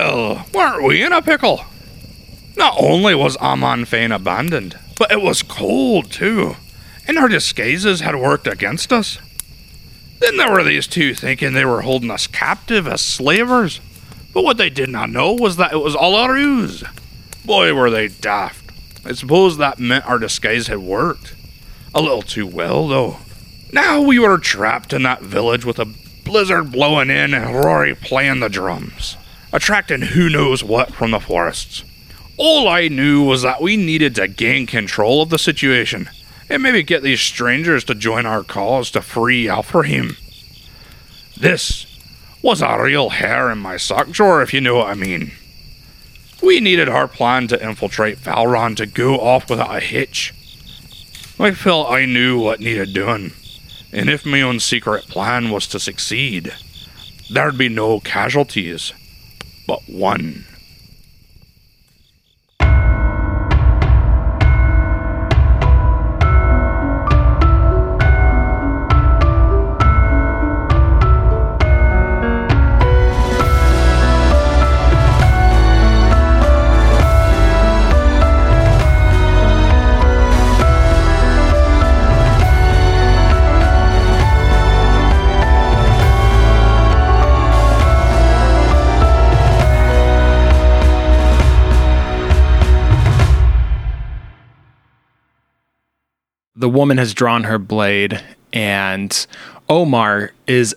Well, weren't we in a pickle? Not only was Amon Fane abandoned, but it was cold too, and our disguises had worked against us. Then there were these two thinking they were holding us captive as slavers, but what they did not know was that it was all a ruse. Boy, were they daft. I suppose that meant our disguise had worked. A little too well, though. Now we were trapped in that village with a blizzard blowing in and Rory playing the drums, attracting who knows what from the forests. All I knew was that we needed to gain control of the situation and maybe get these strangers to join our cause to free Alfrahim. This was a real hair in my sock drawer, if you know what I mean. We needed our plan to infiltrate Falron to go off without a hitch. I felt I knew what needed doing, and if my own secret plan was to succeed, there'd be no casualties, but one. The woman has drawn her blade, and Omar is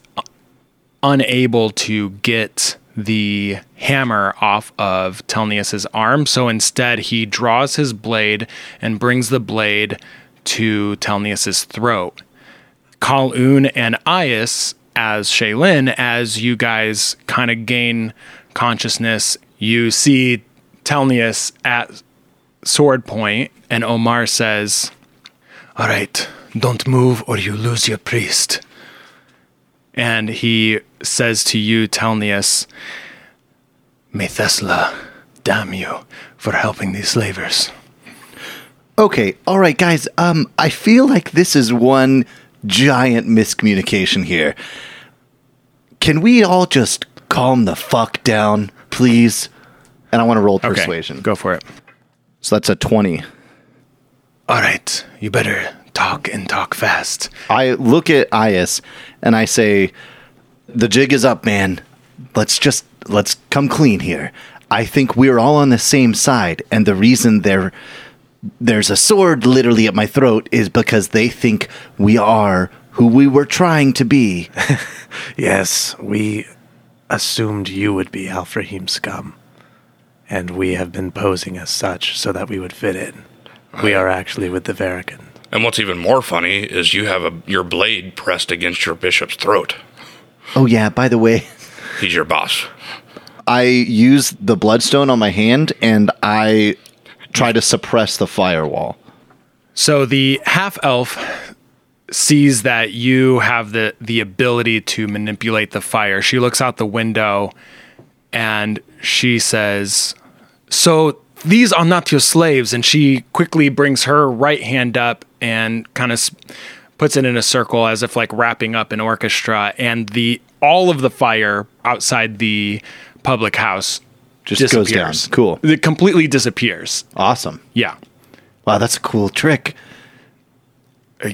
unable to get the hammer off of Telnius's arm. So instead, he draws his blade and brings the blade to Telnius's throat. Kalun and Ias, as Shaylin, as you guys kind of gain consciousness, you see Telnius at sword point, and Omar says, all right, don't move or you lose your priest. And he says to you, Telnius, May Thesla damn you for helping these slavers. Okay, all right, guys. Um, I feel like this is one giant miscommunication here. Can we all just calm the fuck down, please? And I want to roll persuasion. Go for it. So that's a 20. All right, you better talk and talk fast. I look at Ias and I say, "The jig is up, man. Let's just let's come clean here. I think we're all on the same side, and the reason there there's a sword literally at my throat is because they think we are who we were trying to be. Yes, we assumed you would be Alfrahim scum, and we have been posing as such so that we would fit in. We are actually with the Verican. And what's even more funny is you have a, your blade pressed against your bishop's throat. oh yeah, by the way, He's your boss. I use the bloodstone on my hand and I try to suppress the firewall. So the half elf sees that you have the the ability to manipulate the fire. She looks out the window and she says, "So these are not your slaves." And she quickly brings her right hand up and kind of puts it in a circle as if like wrapping up an orchestra and the all of the fire outside the public house Just goes down. disappears. Cool. It completely disappears. Awesome. Yeah. Wow, that's a cool trick. Uh,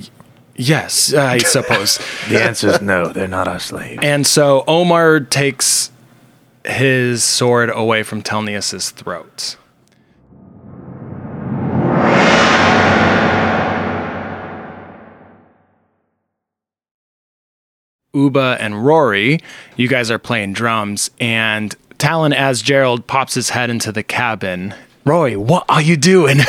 yes, I suppose. The answer is no, they're not our slaves. And so Omar takes his sword away from Telnius's throat. Uba and Rory, you guys are playing drums, and Talon as Gerald pops his head into the cabin. Rory, what are you doing?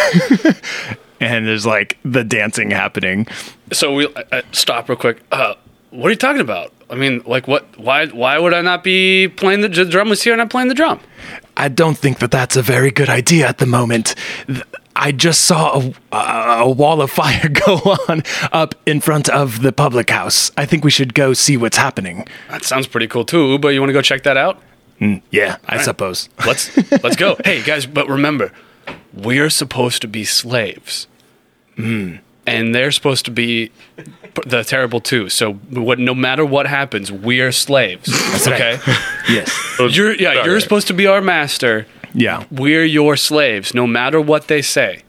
and there's like the dancing happening. So we uh, stop real quick. Uh, what are you talking about? I mean, like, what? Why? Why would I not be playing the, the drum? Was here and I'm playing the drum. I don't think that that's a very good idea at the moment. I just saw a, a, a wall of fire go on up in front of the public house. I think we should go see what's happening. That sounds pretty cool too. But you want to go check that out? Mm, yeah, I suppose. Let's let's go. Hey guys, but remember, we're supposed to be slaves. Hmm. and they're supposed to be the terrible too. So what, no matter what happens, we are slaves. okay, Yes. you're yeah, you're Alright. supposed to be our master. Yeah. We're your slaves, no matter what they say.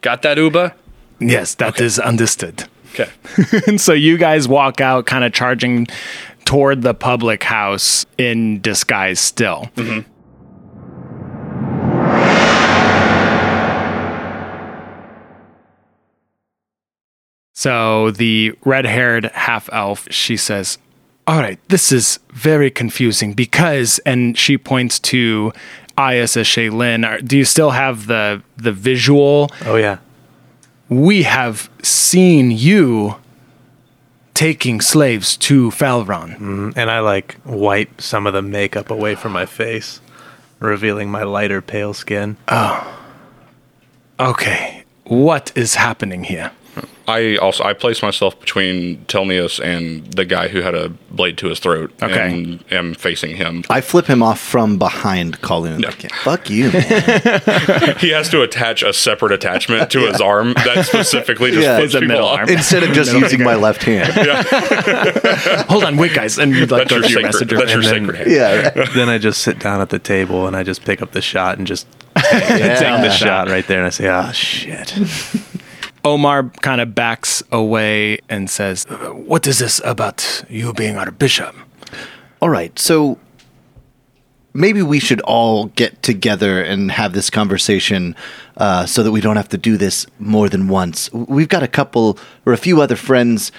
Got that, Uba? Yes, that is understood. Okay. and so you guys walk out kind of charging toward the public house in disguise still. Mm-hmm. So the red-haired half elf, she says, "All right, this is very confusing because," and she points to Ias as Shaylin. Do you still have the the visual? Oh yeah. we have seen you taking slaves to Falron. Mm-hmm. And I like wipe some of the makeup away from my face, revealing my lighter pale skin. Oh. Okay, what is happening here? I also I placed myself between Telnius and the guy who had a blade to his throat. Okay. And am facing him. I flip him off from behind, calling him like, "Fuck you!" Man. he has to attach a separate attachment to his arm that specifically just Yeah. flips It's a people middle off. arm. Instead of just using my left hand. Hold on, wait, guys, and you like That's your your sacred. messenger. That's your And then- sacred hand. Yeah, right. then I just sit down at the table and I just pick up the shot and just yeah. take the shot right there and I say, "Ah, shit." Omar kind of backs away and says, "What is this about you being our bishop?" All right, so maybe we should all get together and have this conversation uh, so that we don't have to do this more than once. We've got a couple or a few other friends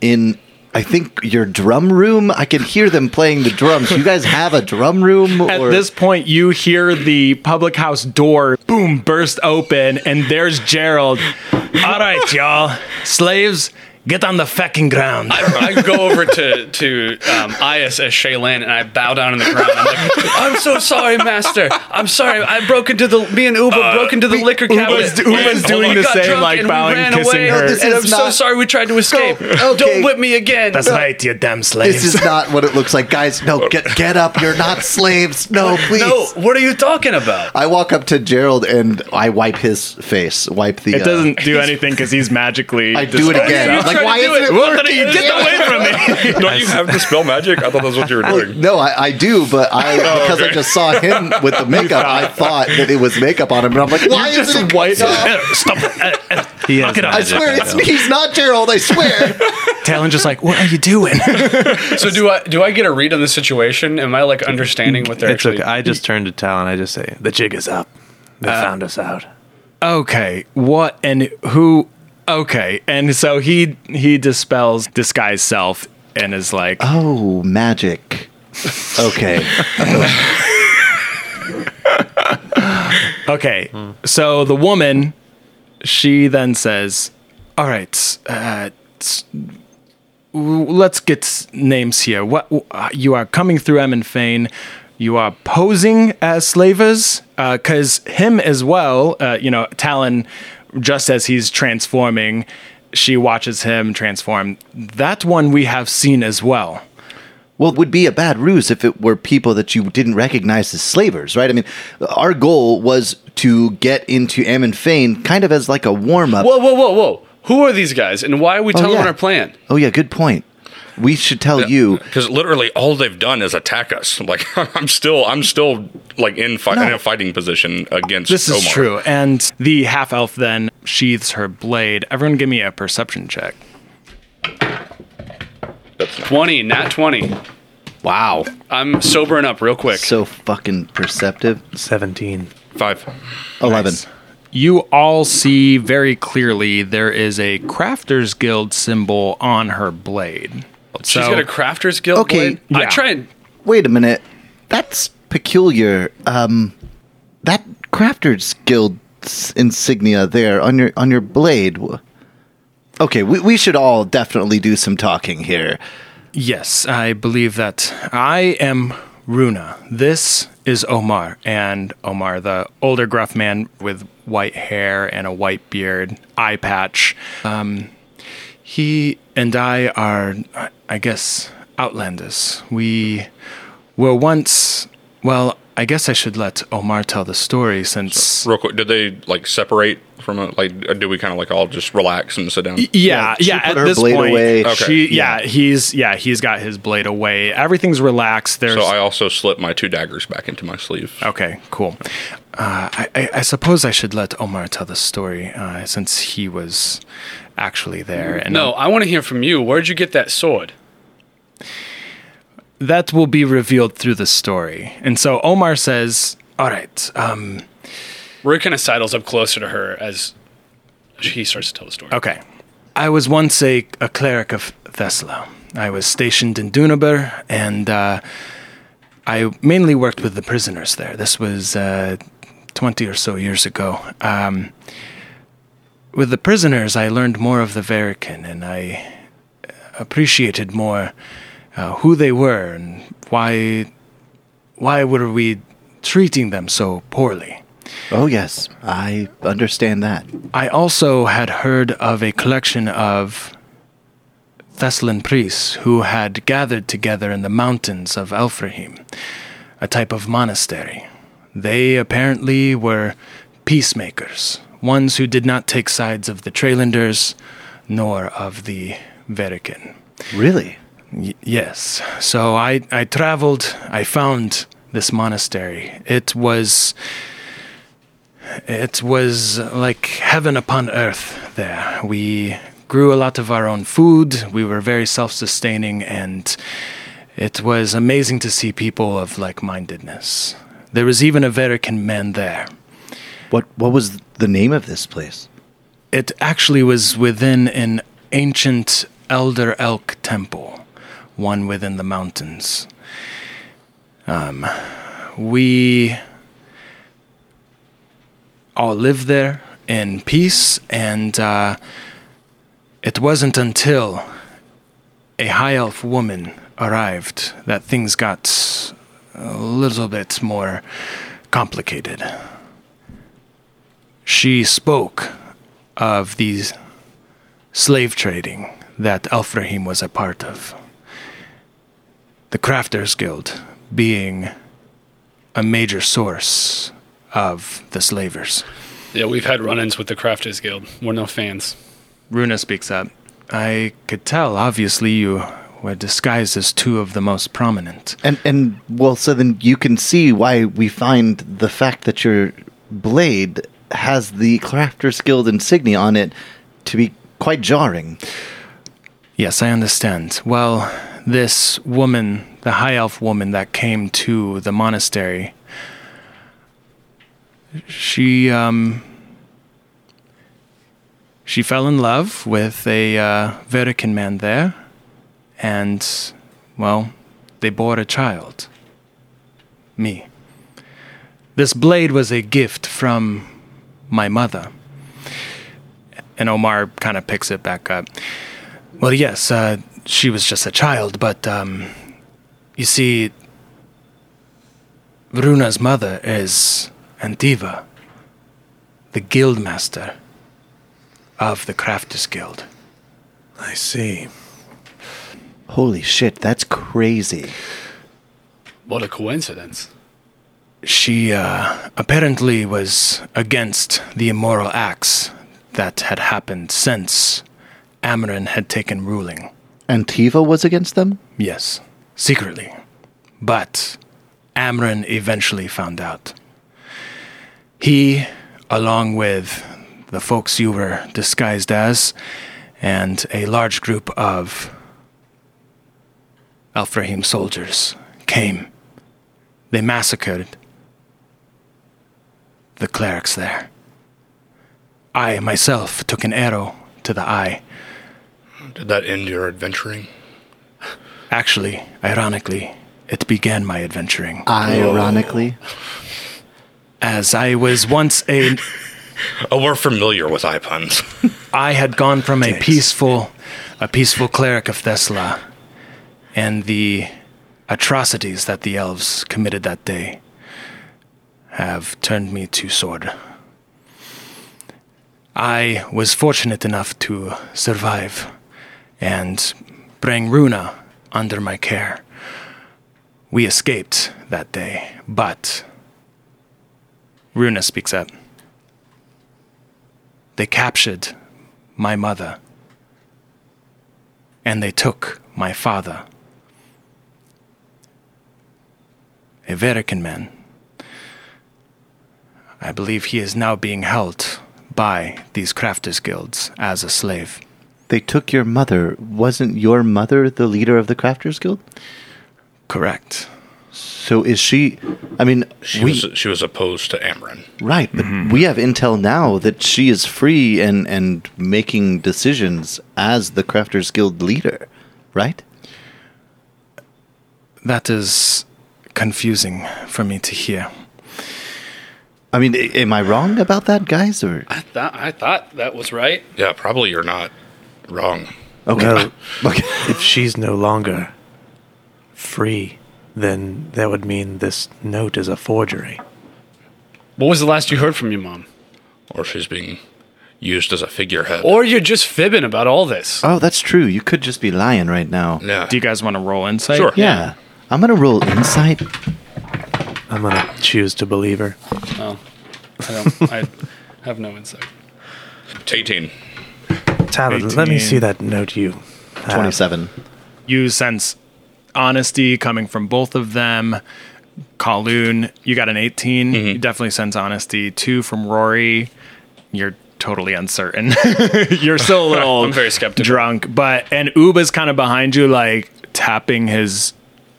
in. I think your drum room. I can hear them playing the drums. You guys have a drum room? At or- this point, you hear the public house door boom burst open, and there's Gerald. All right, y'all, slaves, get on the fucking ground. I go over to to um, Ias as Shaylin and I bow down on the ground. I'm like, I'm so sorry, Master. I'm sorry. I broke into the me and Uba broke into the liquor cabinet. Uba's- Uba's and doing we the got same, drunk like, and we bowing, ran kissing away, her. No, this and is I'm so not- sorry we tried to escape. okay. Don't whip me again. That's right, you damn slaves. This is not what it looks like, guys. No, get get up. You're not slaves. No, please. no, what are you talking about? I walk up to Gerald and I wipe his face. Wipe the. It uh, doesn't do anything because he's magically. I do it again. you like, why do isn't it. it What working? the- Get away from me! Don't you have the spell magic? I thought that's what you were doing. No, I, I do, but I because I just saw him with the makeup, I thought that it was makeup on him, and I'm like, why You're isn't just it? white. Uh, Stop it. Uh, uh, He has it. I swear, it's he's not Gerald. I swear. Talon just like, what are you doing? So do I do I get a read on the situation? Am I like understanding what they're It's actually? okay. I just turn to Talon. I just say, "The jig is up. They found us out." okay, what and who? Okay, and so he he dispels disguise self and is like, Oh, magic. Okay. Okay. So the woman, she then says, "All right, uh, let's get names here. What uh, you are coming through Emin You are posing as slavers, because him as well. Uh, you know, Talon, just as he's transforming, she watches him transform. That one we have seen as well. Well, it would be a bad ruse if it were people that you didn't recognize as slavers, right? I mean, our goal was to get into Ammon Fane kind of as like a warm up. whoa, whoa, whoa, whoa! Who are these guys, and why are we oh, telling yeah. our plan? Oh, yeah, good point. We should tell you. because literally all they've done is attack us. Like I'm still, I'm still like in, fi- in a fighting position against. This is Omar. true. And the half elf then sheathes her blade. Everyone give me a perception check. Twenty, not twenty. Wow. I'm sobering up real quick. So fucking perceptive. Seventeen. Five. 11. You all see very clearly there is a crafter's guild symbol on her blade. She's So- got a crafter's guild Okay, blade. I yeah. try and Wait a minute. That's peculiar. Um, that Crafter's guild insignia there on your on your blade. Okay, we, we should all definitely do some talking here. Yes, I believe that. I am Runa. This is Omar. And Omar, the older gruff man with white hair and a white beard, eye patch. Um, he and I are, I guess, outlanders. We were once, well, I guess I should let Omar tell the story since. Real quick, did they like separate from it? Like, or do we kind of like all just relax and sit down? Yeah, Yeah, she yeah. put At her this blade point, away. Okay. she, yeah, he's yeah, he's got his blade away. Everything's relaxed. There's So I also slip my two daggers back into my sleeve. okay, cool. Uh, I, I, I suppose I should let Omar tell the story uh, since he was actually there. And No, I want to hear from you. Where'd you get that sword? that will be revealed through the story. And so Omar says, "All right, um, Roy kind of sidles up closer to her as he starts to tell the story. Okay. I was once a, a cleric of Thesla. I was stationed in Dunaber, and uh, I mainly worked with the prisoners there. This was uh, 20 or so years ago. Um, with the prisoners, I learned more of the Verican, and I appreciated more uh, who they were and why why were we treating them so poorly. Oh, yes. I understand that. I also had heard of a collection of Thessalon priests who had gathered together in the mountains of Elfrahim, a type of monastery. They apparently were peacemakers, ones who did not take sides of the Trailanders nor of the Verican. Really? Y- yes. So I, I traveled, I found this monastery. It was. It was uh, like heaven upon earth there. We grew a lot of our own food, we were very self sustaining, and it was amazing to see people of like mindedness. There was even a Verican man there. What What was the name of this place? It actually was within an ancient Elder Elk temple, one within the mountains. Um, we all lived there in peace, and uh, it wasn't until a high elf woman arrived that things got a little bit more complicated. She spoke of these slave trading that Elfrahim was a part of. The Crafters Guild being a major source of the slavers. Yeah, we've had run-ins with the Crafters Guild. We're no fans. Runa speaks up. I could tell, obviously, you were disguised as two of the most prominent. And and well, so then you can see why we find the fact that your blade has the Crafters Guild insignia on it to be quite jarring. Yes, I understand. Well, this woman, the high elf woman that came to the monastery, she um she fell in love with a uh, Verican man there, and well, they bore a child. Me. This blade was a gift from my mother. And Omar kind of picks it back up. Well, yes, uh, she was just a child, but um, you see, Runa's mother is Antiva, the guildmaster of the Crafters Guild. I see. Holy shit, that's crazy. What a coincidence. She uh, apparently was against the immoral acts that had happened since Amarin had taken ruling. and Antiva was against them? Yes, secretly. But Amron eventually found out. He, along with the folks you were disguised as, and a large group of Alfrahim soldiers, came. They massacred the clerics there. I myself took an arrow to the eye. Did that end your adventuring? Actually, ironically, it began my adventuring. Ironically. as I was once a Oh, we're familiar with eye puns. I had gone from a peaceful a peaceful cleric of Thesla and the atrocities that the elves committed that day have turned me to sword. I was fortunate enough to survive and bring Runa under my care. We escaped that day, but Runa speaks up. They captured my mother, and they took my father. A Verican man. I believe he is now being held by these crafters guilds as a slave. They took your mother. Wasn't your mother the leader of the Crafters Guild? Correct. So is she? I mean, She we was she was opposed to Amron. right, but mm-hmm. we have intel now that she is free and and making decisions as the Crafters Guild leader, right? That is confusing for me to hear. I mean, am I wrong about that, guys? Or I thought I thought that was right. Yeah, probably you're not wrong. okay, Well, okay. if she's no longer free, then that would mean this note is a forgery. What was the last you heard from your mom? Or she's being used as a figurehead. Or you're just fibbing about all this. Oh, that's true. You could just be lying right now. yeah. Do you guys want to roll insight? Sure. Yeah, I'm gonna roll insight. I'm gonna choose to believe her. Oh, I don't. I have no insight. 18. Talon, let me 18. see that note you. have. Twenty-seven. You sense honesty coming from both of them. Kaloon, you got an 18. Mm-hmm. You definitely sense honesty. Two from Rory. You're totally uncertain. You're still a little I'm very skeptical. drunk. But and Uba's kind of behind you, like tapping his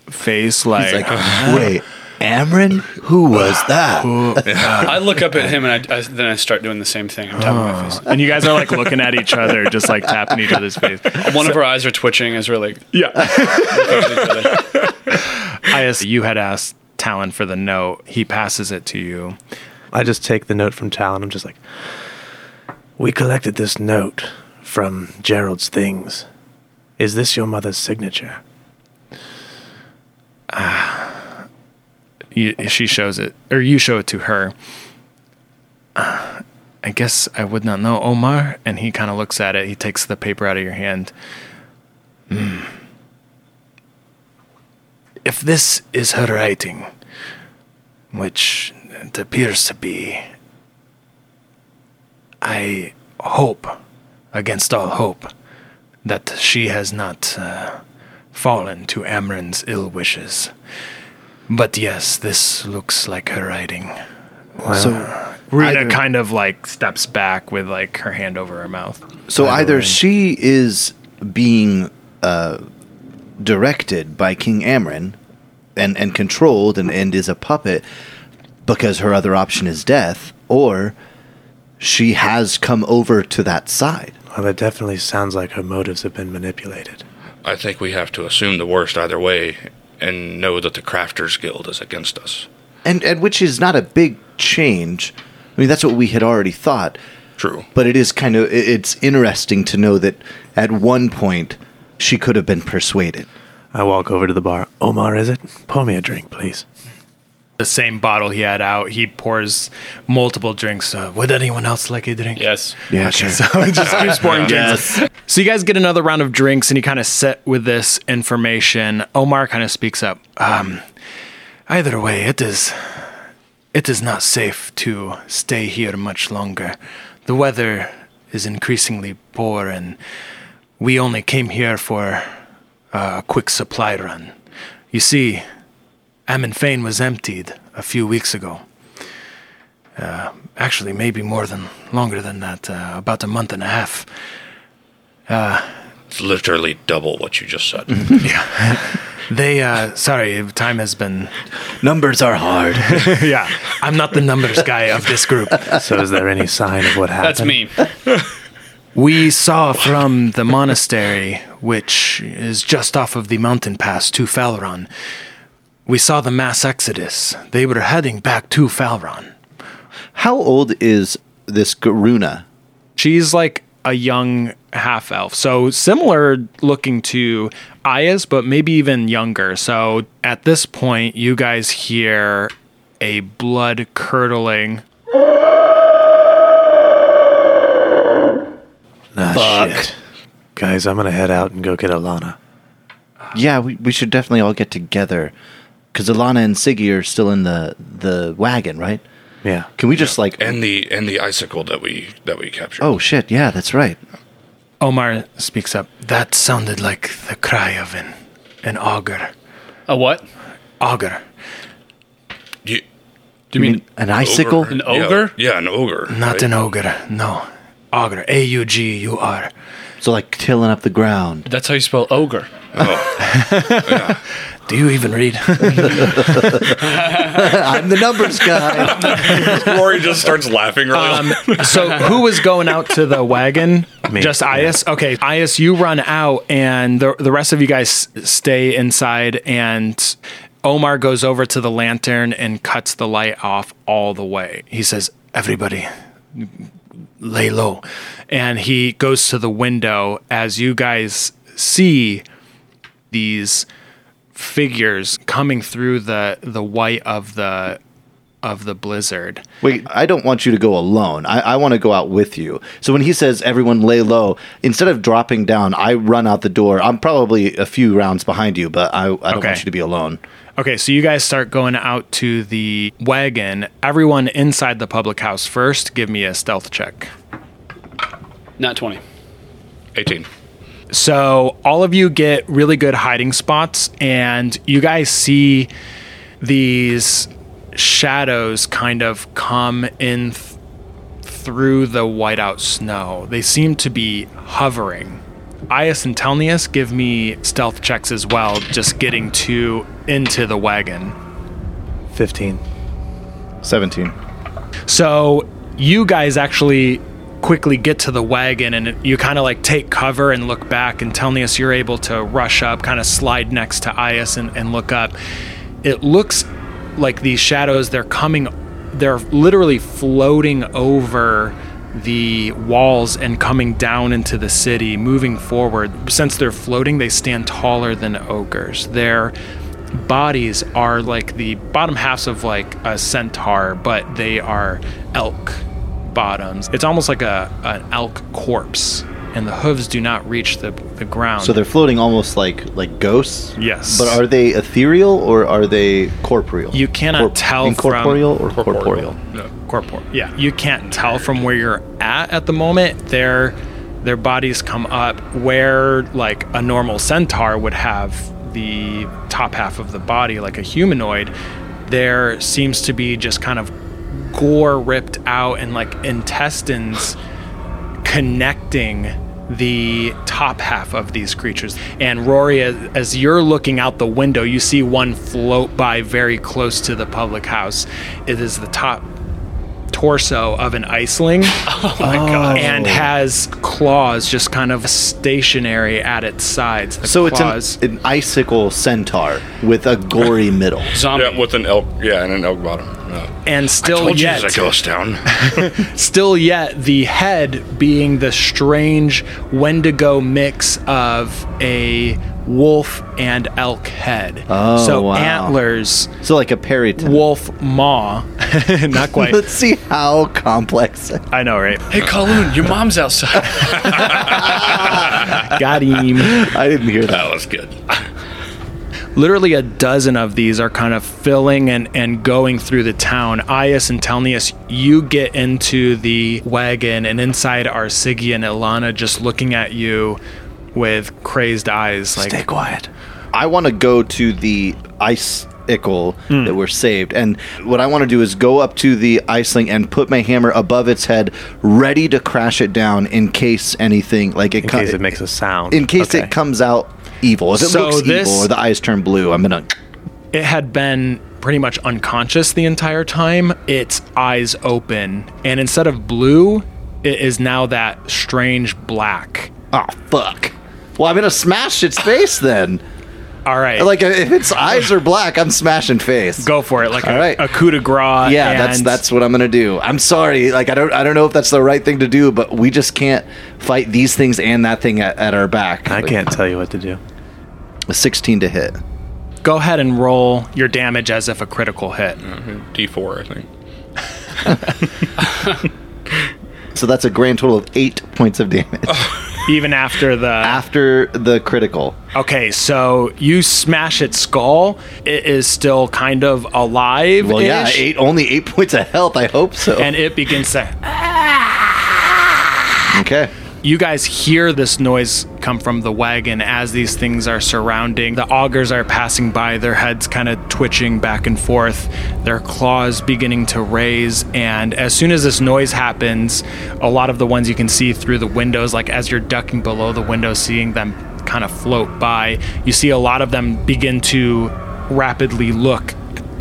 face, like, It's like, wait, Amron? Who was that? I look up at him and I, I then I start doing the same thing. I'm tapping my oh. face. and you guys are like looking at each other, just like tapping each other's face. One of our eyes are twitching as we're like Yeah. I at each other. I you had asked Talon for the note. He passes it to you. I just take the note from Talon. I'm just like, we collected this note from Gerald's things. Is this your mother's signature? Ah. You, she shows it, or you show it to her. Uh, I guess I would not know, Omar. And he kind of looks at it. He takes the paper out of your hand. Hmm. If this is her writing, which it appears to be, I hope, against all hope, that she has not uh, fallen to Amron's ill wishes. But yes, this looks like her writing. So, Runa Either- kind of like steps back with like her hand over her mouth. so By either way. she is being uh, directed by King Amron and, and controlled and, and is a puppet because her other option is death, or she has come over to that side. Well, that definitely sounds like her motives have been manipulated. I think we have to assume the worst either way and know that the Crafters Guild is against us. And, and which is not a big change. I mean, that's what we had already thought. True. But it is kind of it's interesting to know that at one point she could have been persuaded. I walk over to the bar. Omar, is it? Pour me a drink, please. The same bottle he had out, he pours multiple drinks. Uh, would anyone else like a drink? Yes. Yeah, sure. So he just keeps pouring drinks. So you guys get another round of drinks, and you kind of sit with this information. Omar kind of speaks up. Um, either way, it is it is not safe to stay here much longer. The weather is increasingly poor, and we only came here for a quick supply run. You see, Ammon Fane was emptied a few weeks ago. Uh, actually, maybe more than longer than that. Uh, about a month and a half. It's literally double what you just said. Yeah. They, uh, sorry, time has been. Numbers are hard. yeah, I'm not the numbers guy of this group. So, is there any sign of what happened? That's me. We saw from the monastery, which is just off of the mountain pass to Falron, we saw the mass exodus. They were heading back to Falron. How old is this Garuna? She's like a young half elf. So similar looking to Aya's, but maybe even younger. So at this point, you guys hear a blood curdling. Ah, shit. Guys, I'm gonna head out and go get Alana. Yeah, we, we should definitely all get together. Because Alana and Siggy are still in the the wagon, right? Yeah. Can we just like? And the and the icicle that we that we captured. Oh shit! Yeah, that's right. Omar speaks up. That sounded like the cry of an an augur. A what? Augur. You, Do you mean An icicle? An ogre? Yeah, an ogre. Not right? an ogre. No. Augur. A U G U R. So like tilling up the ground. That's how you spell ogre. Oh. Do you even read? I'm the numbers guy. Rory just starts laughing early. Um, so who was going out to the wagon? Me. Just Ias. Okay, Ias, you run out, and the the rest of you guys stay inside. And Omar goes over to the lantern and cuts the light off all the way. He says, "Everybody, lay low," and he goes to the window as you guys see these figures coming through the the white of the of the blizzard. Wait, I don't want you to go alone. I, I want to go out with you. So when he says everyone lay low, instead of dropping down, I run out the door. I'm probably a few rounds behind you, but I, I don't Okay. want you to be alone. Okay, so you guys start going out to the wagon. Everyone inside the public house first, give me a stealth check. Not 20. 18. So all of you get really good hiding spots, and you guys see these shadows kind of come in th- through the whiteout snow. They seem to be hovering. Ias and Telnius give me stealth checks as well, just getting to into the wagon. 15. 17. So you guys actually quickly get to the wagon and you kind of like take cover and look back and Telnius you're able to rush up, kind of slide next to Ias and, and look up. It looks like these shadows they're coming they're literally floating over the walls and coming down into the city, moving forward. Since they're floating, they stand taller than ogres. Their bodies are like the bottom halves of like a centaur, but they are elk bottoms. It's almost like a an elk corpse, and the hooves do not reach the the ground. So they're floating almost like like ghosts. Yes. But are they ethereal or are they corporeal? You cannot tell from- incorporeal or corporeal. No. corpor. Yeah, you can't tell from where you're at at the moment. Their their bodies come up where like a normal centaur would have the top half of the body like a humanoid. There seems to be just kind of gore ripped out and like intestines connecting the top half of these creatures. And Rory, as, as you're looking out the window, you see one float by very close to the public house. It is the top torso of an iceling. Oh my oh. god. And has claws just kind of stationary at its sides. The So claws. it's an, an icicle centaur with a gory middle. Zombie. Yeah, with an elk. Yeah, and an elk bottom. Yeah. and still Told you yet it's a ghost town. still yet the head being the strange wendigo mix of a wolf and elk head. Oh, so wow. antlers, So like a peryton. wolf maw. Not quite. Let's see how complex. I know, right? Hey, Colloon, your mom's outside. Got him. I didn't hear that. that was good. Literally a dozen of these are kind of filling and, and going through the town. Ias and Telnius, you get into the wagon, and inside are Siggy and Ilana just looking at you with crazed eyes. Like, Stay quiet. I want to go to the icicle Hmm. that were saved, and what I want to do is go up to the iceling and put my hammer above its head, ready to crash it down in case anything like it In co- case it makes a sound. in case Okay. it comes out evil. If it So looks this- evil or the eyes turn blue, I'm gonna. it had been pretty much unconscious the entire time. Its eyes open, and instead of blue, it is now that strange black. Oh fuck! Well, I'm gonna smash its face then. All right, Like uh, if its eyes are black, I'm smashing face. go for it, like All a, right. a coup de grace. Yeah, that's and- that's what I'm gonna do. I'm sorry, like I don't I don't know if that's the right thing to do, but we just can't fight these things and that thing at, at our back. I Like, can't tell you what to do. A 16 to hit. Go ahead and roll your damage as if a critical hit. Mm-hmm. D4, I think. So that's a grand total of eight points of damage. even after the After the critical. Okay, so you smash its skull. It is still kind of alive. Well, yeah, eight only eight points of health. I hope so. and it begins to. okay. You guys hear this noise come from the wagon as these things are surrounding. The augurs are passing by, their heads kind of twitching back and forth, their claws beginning to raise. And as soon as this noise happens, a lot of the ones you can see through the windows, like as you're ducking below the window, seeing them kind of float by, you see a lot of them begin to rapidly look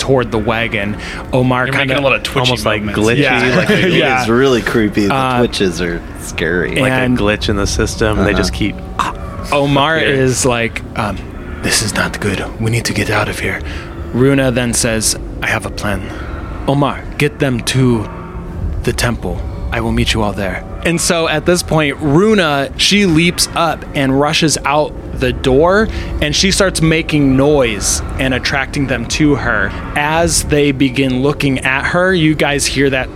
toward the wagon. Omar You're kind making a of lot of twitchy almost like movements. glitchy, Yeah. like a, Yeah. It's really creepy. The Uh, twitches are scary. like a glitch in the system. and They just keep. Omar Yeah. is like, um, this is not good. We need to get out of here. Runa then says, I have a plan. Omar, get them to the temple. I will meet you all there. And so at this point, Runa, she leaps up and rushes out the door and she starts making noise and attracting them to her. As they begin looking at her, you guys hear that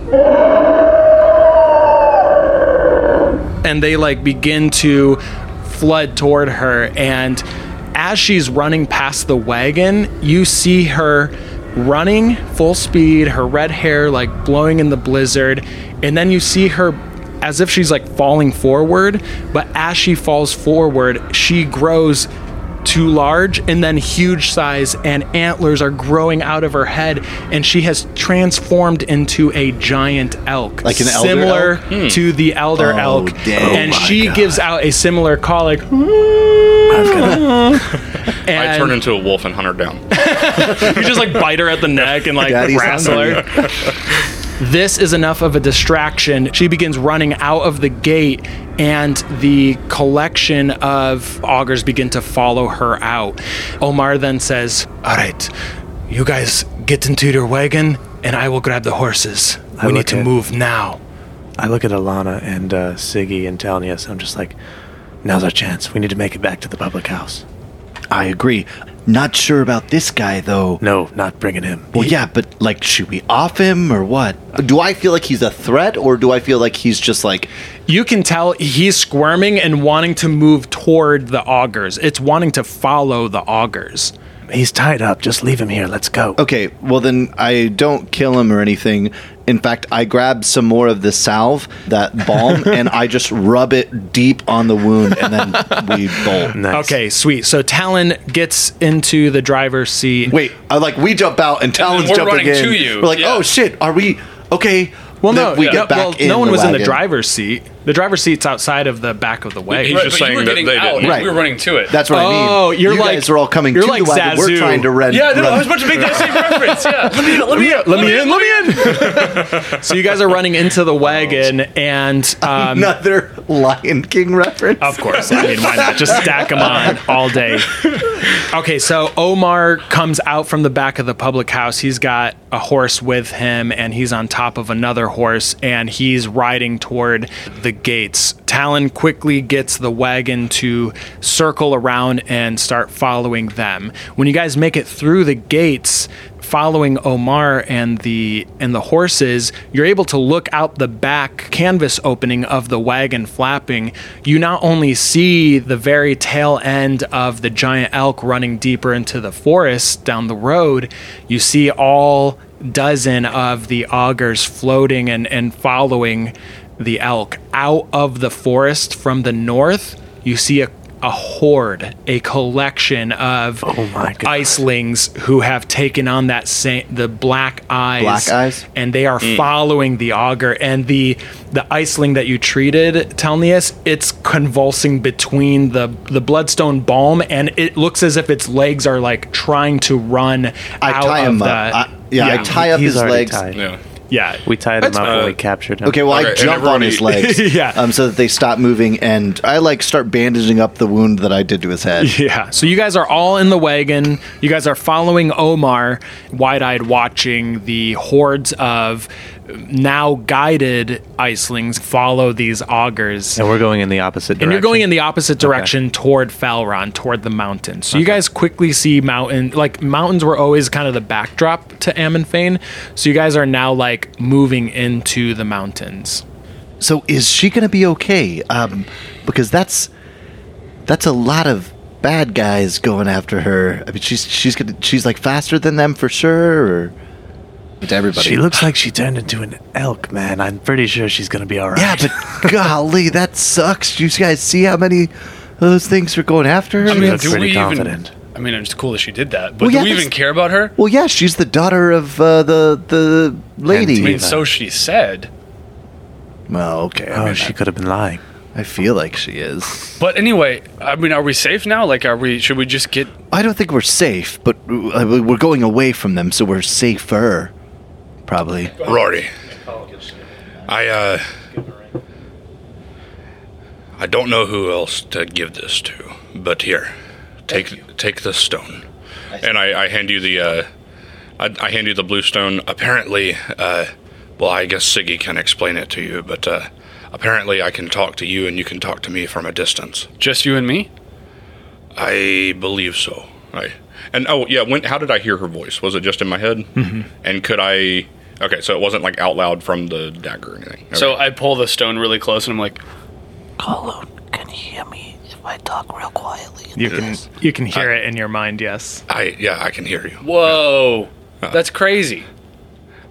and they like begin to flood toward her and as she's running past the wagon you see her running full speed her red hair like blowing in the blizzard and then you see her as if she's like falling forward but as she falls forward she grows too large and then huge size and antlers are growing out of her head and she has transformed into a giant elk Like an elder similar elk? Hmm. to the elder Oh, elk dang. Oh and Oh she God. gives out a similar call like mm. I and turn into a wolf and hunt her down. you just like bite her at the neck and like Daddy's wrestle her this is enough of a distraction. She begins running out of the gate, and the collection of augurs begin to follow her out. Omar then says, All right, you guys get into your wagon, and I will grab the horses. I we need to at- move now. I look at Alana and uh, Siggy and Telnius. I'm just like, now's our chance. We need to make it back to the public house. I agree. Not sure about this guy though. No, not bringing him. Well, yeah, but like, should we off him or what? Do I feel like he's a threat, or do I feel like he's just like, You can tell he's squirming and wanting to move toward the augurs. It's wanting to follow the augurs. He's tied up. Just leave him here. Let's go. okay, well then I don't kill him or anything. In fact, I grab some more of the salve, that balm, and I just rub it deep on the wound, and then we bolt. Nice. Okay, sweet. So Talon gets into the driver's seat. Wait, I like we jump out and Talon's we're jumping running in. to you. We're like, Yeah. oh shit, are we okay? Well, Then no, we yeah, get back well, in no one the was in the wagon. driver's seat. The driver's seat's outside of the back of the wagon. Right. But just you saying were that getting they out. didn't. and Right. We were running to it. That's what I mean. Oh, you're you like- guys are all coming you're to like the wagon. We're Zazu. trying to run. yeah, no, run. I was about to make that same reference. Yeah, let me in, let me in, let me in, let me in. so you guys are running into the wagon, and um, Another Lion King reference. Of course. I mean, why not? Just stack them on all day. Okay, so Omar comes out from the back of the public house. He's got a horse with him, and he's on top of another horse, and he's riding toward the gates. Talon quickly gets the wagon to circle around and start following them. When you guys make it through the gates, following Omar and the and the horses, you're able to look out the back canvas opening of the wagon flapping. You not only see the very tail end of the giant elk running deeper into the forest down the road, you see all dozen of the augurs floating and, and following the elk out of the forest from the north. You see a a horde, a collection of Oh my God. icelings who have taken on that same the black eyes, Black eyes? and they are mm. following the augur and the the iceling that you treated, Telnius. It's convulsing between the the bloodstone balm, and it looks as if its legs are like trying to run I out tie of him the. up. I, yeah, I tie up his legs. tied. Yeah. Yeah, We tied him That's- up uh, when we captured him. Okay, well, Okay, I and jump on everybody- his legs, Yeah. um, so that they stop moving, and I like start bandaging up the wound that I did to his head. Yeah. So you guys are all in the wagon. You guys are following Omar, wide eyed watching the hordes of now guided icelings follow these augurs. and we're going in the opposite direction. And you're going in the opposite direction toward Falron, toward the mountains. So you guys quickly see mountain, like mountains were always kind of the backdrop to Amonfane. So you guys are now like moving into the mountains. So is she gonna be okay? Um, because that's that's a lot of bad guys going after her. I mean, she's she's gonna she's like faster than them for sure. Or to everybody, She looks like she turned into an elk, man. I'm pretty sure she's gonna be all right. yeah, but golly, that sucks. You guys see how many of those things are going after her? I mean, do pretty we confident. even? I mean, it's cool that she did that, but Well, yeah, do we even care about her? well, yeah, she's the daughter of uh, the the lady. I mean, so she said. well, okay. I, oh, mean, she could have been lying. I feel like she is. But anyway, I mean, are we safe now? Like, are we? Should we just get? I don't think we're safe, but uh, we're going away from them, so we're safer. Probably. Rory. I uh I don't know who else to give this to, but here, take take this stone, and I, I hand you the uh, I, I hand you the blue stone. Apparently, uh, well, I guess Siggy can explain it to you, but uh, apparently, I can talk to you and you can talk to me from a distance. Just you and me? I believe so. I and oh yeah, when how did I hear her voice? Was it just in my head? Mm-hmm. And could I? Okay, so it wasn't like out loud from the dagger or anything. So I pull the stone really close, and I'm like, Carlo, can you hear me if I talk real quietly? You can you can hear it in your mind. Yes. I yeah, I can hear you. "Whoa, that's crazy!"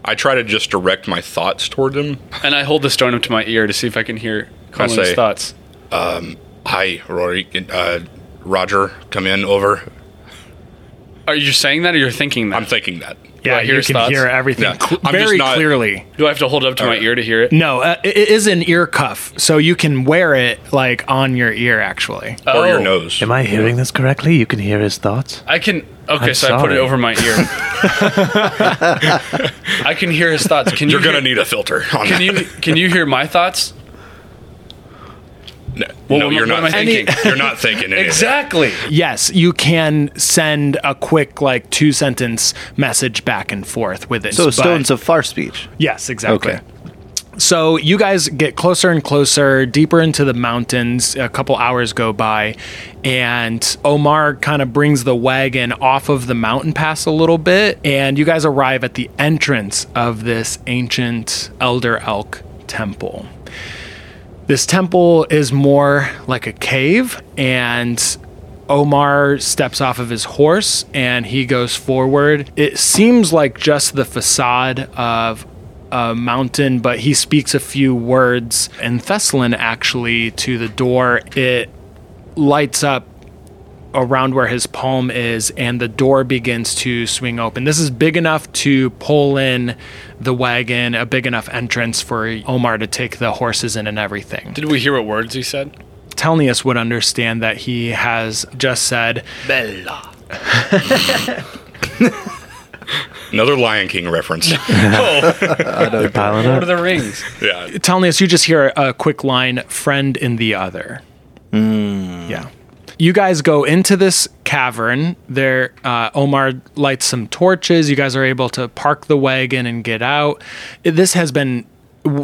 I try to just direct my thoughts toward him. And I hold the stone up to my ear to see if I can hear Colin's say- thoughts. Hi, Rory. Uh, Roger, come in. Over. Are you saying that, or you're thinking that? I'm thinking that. Do Yeah, I hear you can thoughts? hear everything Yeah, cl- very not- clearly. Do I have to hold it up to my Alright. ear to hear it? No, uh, it it is an ear cuff, so you can wear it like on your ear. Actually, Or your Oh. nose. Am I hearing this correctly? You can hear his thoughts. I can. Okay, I'm so I put it over my ear. I can hear his thoughts. Can you? You're gonna hear- need a filter on Can that. you? Can you hear my thoughts? No, Well, no, you're not thinking. thinking? you're not thinking anything. Exactly. yes, you can send a quick like two sentence message back and forth with it. So but- stones of far speech. Yes, exactly. Okay. So you guys get closer and closer, deeper into the mountains. A couple hours go by, and Omar kind of brings the wagon off of the mountain pass a little bit, and you guys arrive at the entrance of this ancient Elder Elk temple. This temple is more like a cave, and Omar steps off of his horse and he goes forward. It seems like just the facade of a mountain, but he speaks a few words in Thessalon actually to the door. It lights up around where his palm is and the door begins to swing open. This is big enough to pull in the wagon, a big enough entrance for Omar to take the horses in and everything. Did we hear what words he said? Telnius would understand that he has just said, Bella. Another Lion King reference. Oh. They're piling Lord up. of the Rings. yeah. Telnius, you just hear a quick line, friend in the other. Hmm. Yeah. You guys go into this cavern. There, uh, Omar lights some torches. You guys are able to park the wagon and get out. This has been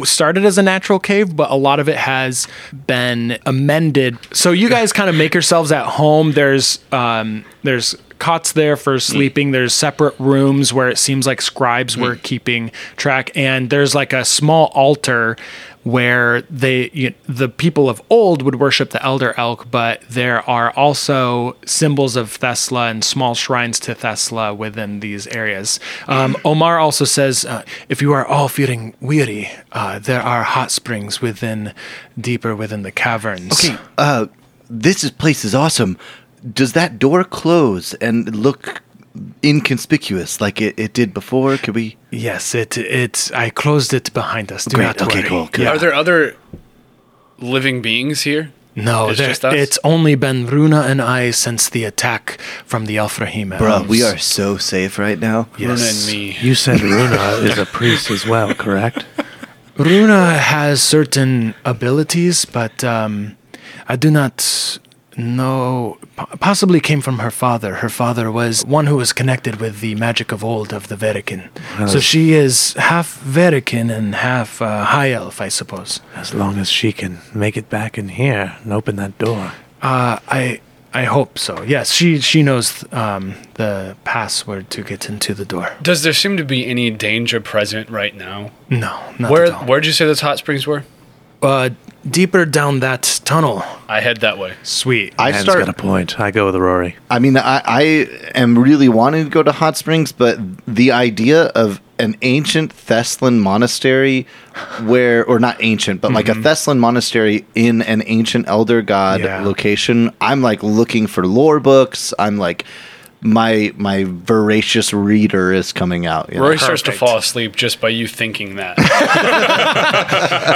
started as a natural cave, but a lot of it has been amended. So you guys kind of make yourselves at home. There's um, there's cots there for sleeping. There's separate rooms where it seems like scribes were keeping track, and there's like a small altar where they you, the people of old would worship the elder elk, but there are also symbols of Thesla and small shrines to Thesla within these areas. Um, Omar also says, uh, if you are all feeling weary, uh, there are hot springs within deeper within the caverns. Okay, uh, this is, place is awesome. Does that door close and look inconspicuous like it, it did before? Could we? Yes, it it I closed it behind us. Do Great, not okay, worry. cool, good. Yeah. Are there other living beings here? No, It's there- just us? it's only been Runa and I since the attack from the Elfrahim. Bro, we are so safe right now. Yes. Runa and me. You said Runa is a priest as well, correct? Runa has certain abilities, but um, I do not know. po- Possibly came from her father. Her father was one who was connected with the magic of old of the Verikin. So she is half Verikin and half uh, High Elf, I suppose. As long as she can make it back in here and open that door. Uh, I I hope so. Yes, she she knows um, the password to get into the door. Does there seem to be any danger present right now? No, not Where at all. Where'd you say those hot springs were? Uh, deeper down that tunnel. I head that way. Sweet. I Man's start. got a point. I go with Rory. I mean, I, I am really wanting to go to Hot Springs, but the idea of an ancient Thessalon monastery, where, or not ancient, but like a mm-hmm. Thessalon monastery in an ancient elder god Yeah. location, I'm like looking for lore books. I'm like, my my voracious reader is coming out. you know? Roy starts to fall asleep just by you thinking that.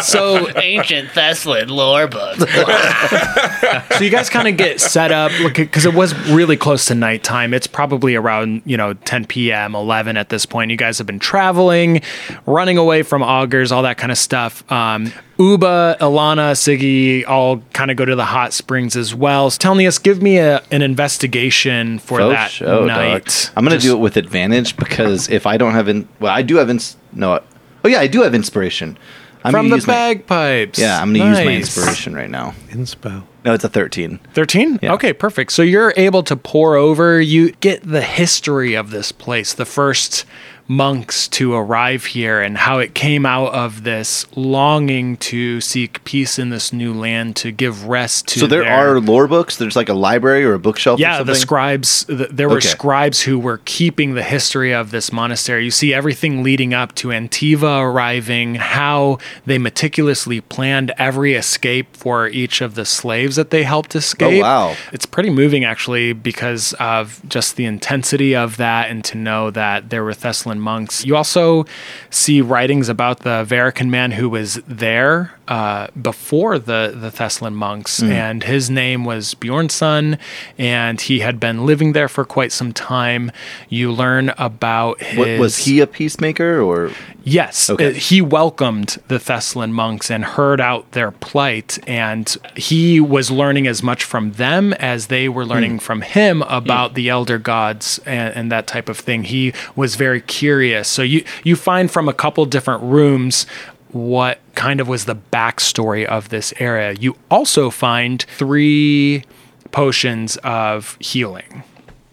so Ancient Thessalon lore book. so you guys kind of get set up because it was really close to nighttime. It's probably around you know 10 p.m., 11 at this point. You guys have been traveling, running away from augurs, all that kind of stuff. Um, Uba, Ilana, Siggy all kind of go to the hot springs as well. So Telnius, give me a, an investigation for Oh, that show, dog. night. I'm gonna do it with advantage because if I don't have in, well, I do have ins. No, oh yeah, I do have inspiration. I'm from the use my- bagpipes. yeah, I'm gonna use my inspiration right now. Inspo. No, it's a 13. 13? Yeah. Okay, perfect. So you're able to pour over, you get the history of this place, the first monks to arrive here, and how it came out of this longing to seek peace in this new land, to give rest to So there their- are lore books. There's like a library or a bookshelf. or yeah, the scribes. The, there were Okay. scribes who were keeping the history of this monastery. You see everything leading up to Antiva arriving, how they meticulously planned every escape for each of the slaves that they helped escape. Oh, wow. It's pretty moving, actually, because of just the intensity of that and to know that there were Thessalon monks. You also see writings about the Varican man who was there uh, before the, the Thessalon monks, Hmm. and his name was Bjornson, and he had been living there for quite some time. You learn about his. Wa- was he a peacemaker or? Yes, Okay. uh, he welcomed the Thessalon monks and heard out their plight, and he was learning as much from them as they were learning from him about the elder gods and, and that type of thing. He was very curious. So you you find from a couple different rooms what kind of was the backstory of this area. You also find three potions of healing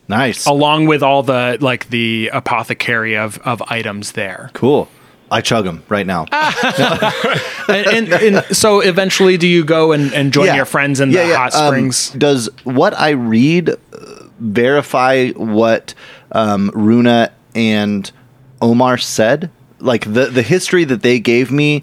Nice. along with all the like the apothecary of of items there Cool. I chug them right now. and, and, and so eventually do you go and, and join your friends in the hot Um, springs does what I read uh, verify what um, Runa and Omar said? Like the the history that they gave me.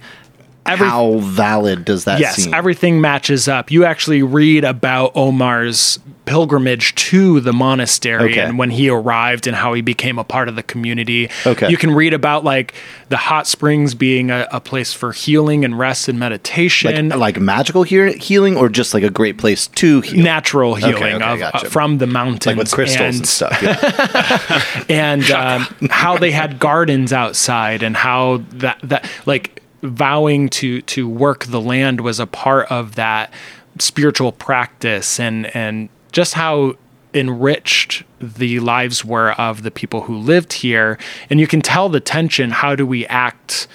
Every- how valid does that yes seem? everything matches up you actually read about omar's pilgrimage to the monastery Okay. and when he arrived and how he became a part of the community Okay. you can read about like the hot springs being a, a place for healing and rest and meditation like, like magical hear- healing, or just like a great place to heal, natural healing okay, of, gotcha. uh, from the mountains like with crystals and, stuff. yeah. and um, how they had gardens outside and how that that like vowing to to work the land was a part of that spiritual practice and and just how enriched the lives were of the people who lived here. And you can tell the tension how do we act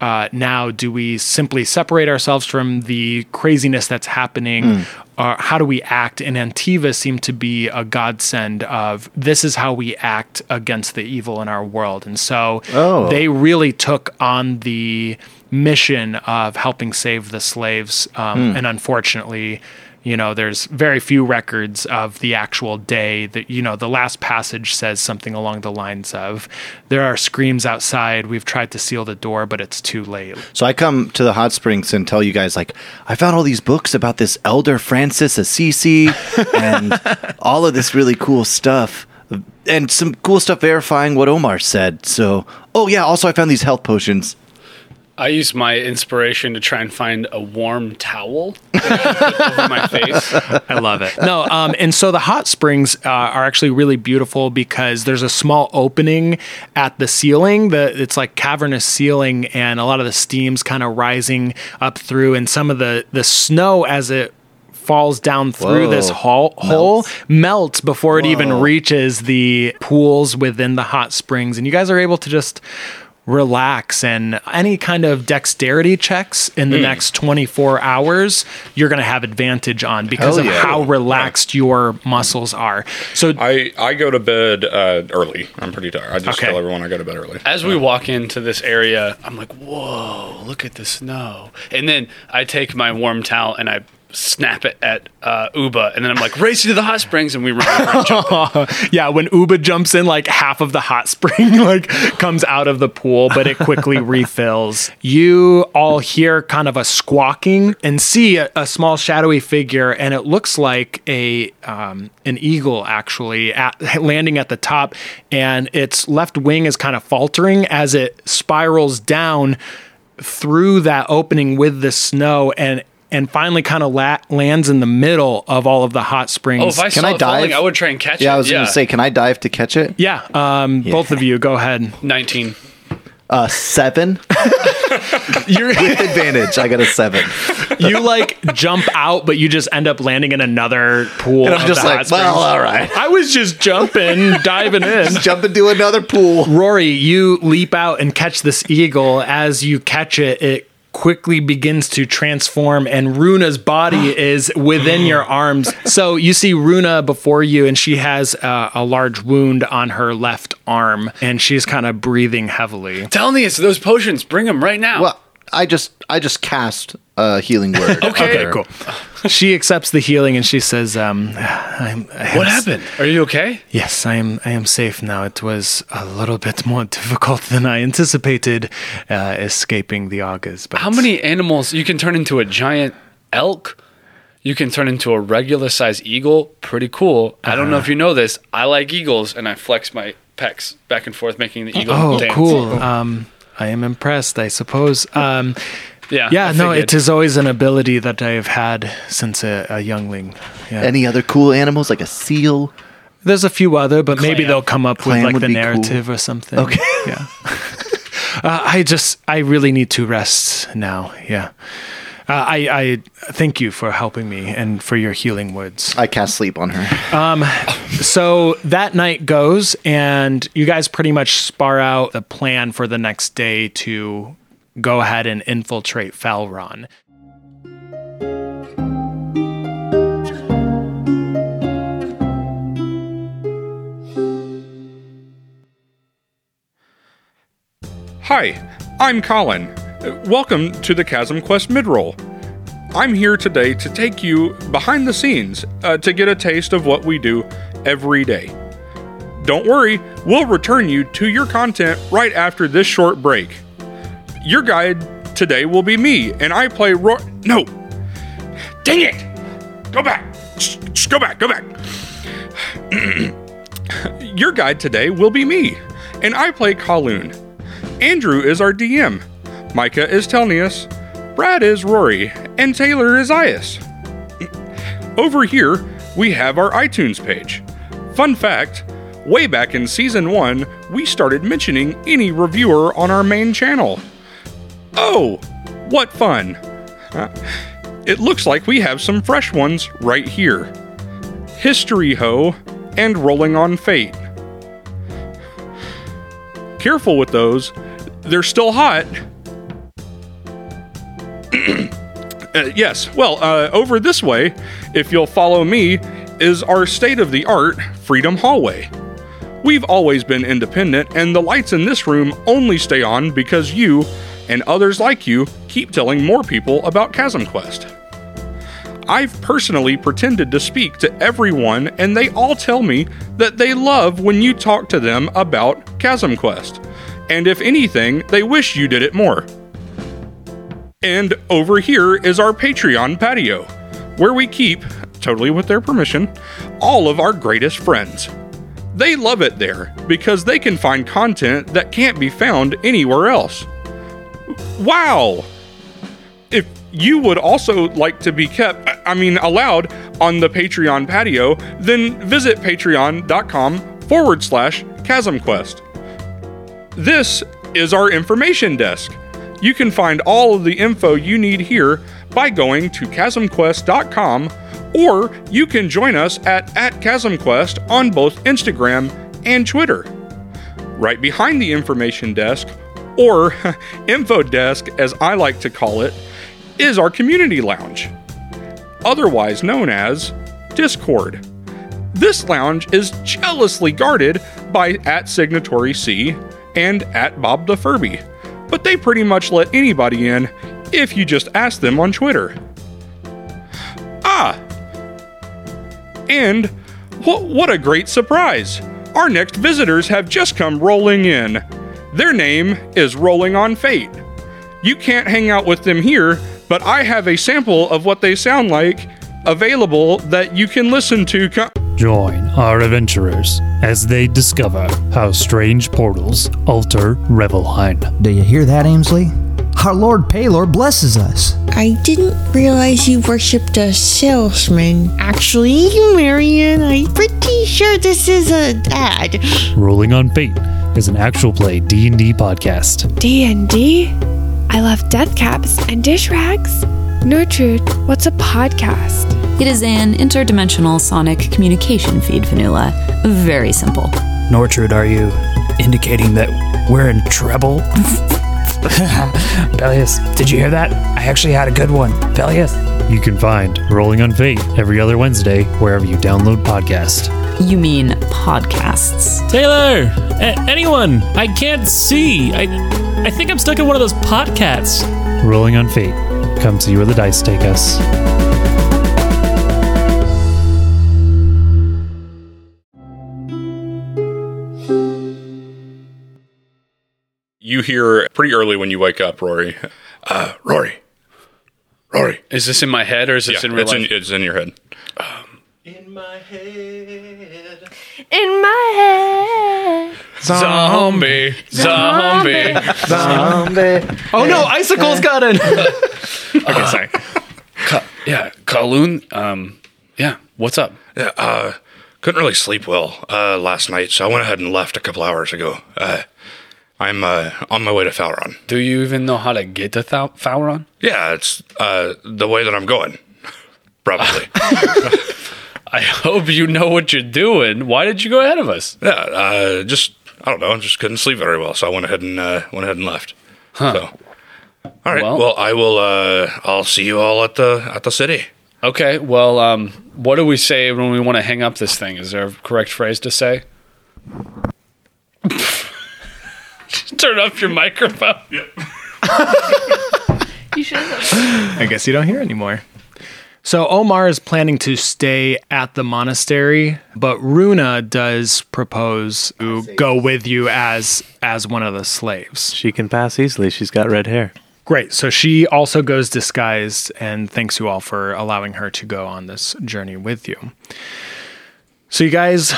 uh, now do we simply separate ourselves from the craziness that's happening? Or how do we act? And antiva seemed to be a godsend of this is how we act against the evil in our world. And so Oh. they really took on the mission of helping save the slaves um, and unfortunately you know there's very few records of the actual day that you know the last passage says something along the lines of there are screams outside we've tried to seal the door but it's too late So I come to the hot springs and tell you guys like I found all these books about this elder Francis Assisi and all of this really cool stuff and some cool stuff verifying what Omar said. So oh yeah, also I found these health potions. I use my inspiration to try and find a warm towel over my face. I love it. No, um, and so the hot springs uh, are actually really beautiful because there's a small opening at the ceiling. The it's like cavernous ceiling, and a lot of the steam's kind of rising up through, and some of the the snow as it falls down through Whoa. this hole, hole Melts. melts before it even reaches the pools within the hot springs, and you guys are able to just relax and any kind of dexterity checks in the Hmm. next 24 hours you're going to have advantage on because Hell of yeah. how relaxed your muscles are so I, I go to bed uh, early. I'm pretty tired. I just Okay. tell everyone I go to bed early. As we walk into this area, I'm like, whoa, look at the snow. And then I take my warm towel and I snap it at uh, Uba. And then I'm like, race you to the hot springs. And we run. yeah when uba jumps in like half of the hot spring like comes out of the pool but it quickly refills you all hear kind of a squawking and see a, a small shadowy figure and it looks like a um, an eagle actually at, landing at the top and its left wing is kind of faltering as it spirals down through that opening with the snow and and finally kind of la- lands in the middle of all of the hot springs Oh, if I Can saw I it falling. I would try and catch it. Yeah, I was going to say, can I dive to catch it? Yeah, um, both of you, go ahead. 19. Uh, seven You're, with advantage. I got a seven. you like jump out, but you just end up landing in another pool. And I'm just like, hot springs. well, all right. I was just jumping, diving in. Jump into another pool. Rory, you leap out and catch this eagle. As you catch it, it quickly begins to transform, and Runa's body is within your arms. So you see Runa before you, and she has uh, a large wound on her left arm, and she's kind of breathing heavily. Tell me it's those potions. Bring them right now. Well, I just I just cast a healing word. Okay, on her. Cool. She accepts the healing and she says, um, I'm, What happened? Are you okay? Yes, I am. I am safe now. It was a little bit more difficult than I anticipated, uh, escaping the augurs. But How many animals? You can turn into a giant elk. You can turn into a regular size eagle. Pretty cool. I don't know if you know this. I like eagles, and I flex my pecs back and forth, making the eagle Oh, dance. cool. Um, I am impressed. I suppose. Um, Yeah. yeah. I No, figured. it is always an ability that I have had since a, a youngling. Yeah. Any other cool animals like a seal? There's a few other, but maybe they'll come up Clam with like the be cool. narrative or something. Okay. Yeah. uh, I just, I really need to rest now. Yeah. Uh, I, I thank you for helping me and for your healing words. I cast sleep on her. Um, So that night goes, and you guys pretty much spar out the plan for the next day to go ahead and infiltrate Falron. Hi, I'm Colin. Welcome to the Chasm Quest midroll. I'm here today to take you behind the scenes uh, to get a taste of what we do every day. Don't worry, we'll return you to your content right after this short break. Your guide today will be me, and I play Roy. No! Dang it! Go back! Shh, shh, Go back, go back! Your guide today will be me, and I play Kaloon. Andrew is our DM, Micah is Telnius, Brad is Rory, and Taylor is Ias. Over here, we have our iTunes page. Fun fact way back in season 1, we started mentioning any reviewer on our main channel. Oh, what fun! Uh, it looks like we have some fresh ones right here History Ho and Rolling on Fate. Careful with those, they're still hot. Uh, yes, well, uh, over this way, if you'll follow me, is our state of the art Freedom Hallway. We've always been independent, and the lights in this room only stay on because you, and others like you, keep telling more people about Chasm Quest. I've personally pretended to speak to everyone, and they all tell me that they love when you talk to them about Chasm Quest. And if anything, they wish you did it more. And over here is our Patreon patio, where we keep, totally with their permission, all of our greatest friends. They love it there because they can find content that can't be found anywhere else. Wow! If you would also like to be kept, I mean, allowed on the Patreon patio, then visit patreon.com forward slash chasmquest. This is our information desk. You can find all of the info you need here by going to chasmquest.com or you can join us at, at chasmquest on both Instagram and Twitter. Right behind the information desk, or info desk, as I like to call it, is our community lounge, otherwise known as Discord. This lounge is jealously guarded by at Signatory C and at Bob the Furby, but they pretty much let anybody in if you just ask them on Twitter. Ah! And what, what a great surprise! Our next visitors have just come rolling in. Their name is Rolling on Fate. You can't hang out with them here, but I have a sample of what they sound like available that you can listen to. Co- Join our adventurers as they discover how strange portals alter Revelheim. Do you hear that, Amesley? Our Lord Paylor blesses us. I didn't realize you worshipped a salesman. Actually, Marion, I'm pretty sure this is a ad. Rolling on Fate is an actual play D&D podcast. D&D? I love death caps and dish rags. Nortrude, what's a podcast? It is an interdimensional sonic communication feed, Vanilla. Very simple. Nortrude, are you indicating that we're in trouble? Peleus, did you hear that? I actually had a good one. Peleus. You can find Rolling on Fate every other Wednesday wherever you download podcast. You mean podcasts. Taylor! A- anyone! I can't see. I I think I'm stuck in one of those podcasts. Rolling on Fate. Come see where the dice take us. You hear pretty early when you wake up, Rory. Uh, Rory. Rory. Is this in my head or is this Yeah, in real it's life? in, it's in your head. In my head. Zombie. Zombie. Zombie. Oh no, icicles got in. okay, sorry. Ka- yeah, Kowloon. Um, yeah. What's up? Yeah, uh, couldn't really sleep well uh, last night, so I went ahead and left a couple hours ago. Uh, I'm uh, on my way to Falron. Do you even know how to get to Thou- Falron? Yeah, it's uh, the way that I'm going. Probably. I hope you know what you're doing. Why did you go ahead of us? yeah, uh, just I don't know, I just couldn't sleep very well, so I went ahead and uh, went ahead and left. Huh. So, all right. Well- Well, I will. Uh, I'll see you all at the at the city. Okay. Well, um, what do we say when we want to hang up this thing? Is there a correct phrase to say? Turn off your microphone. Yep. You should. I guess you don't hear anymore. So Omar is planning to stay at the monastery, but Runa does propose to go with you as as one of the slaves. She can pass easily. She's got red hair. Great. So she also goes disguised and thanks you all for allowing her to go on this journey with you. So you guys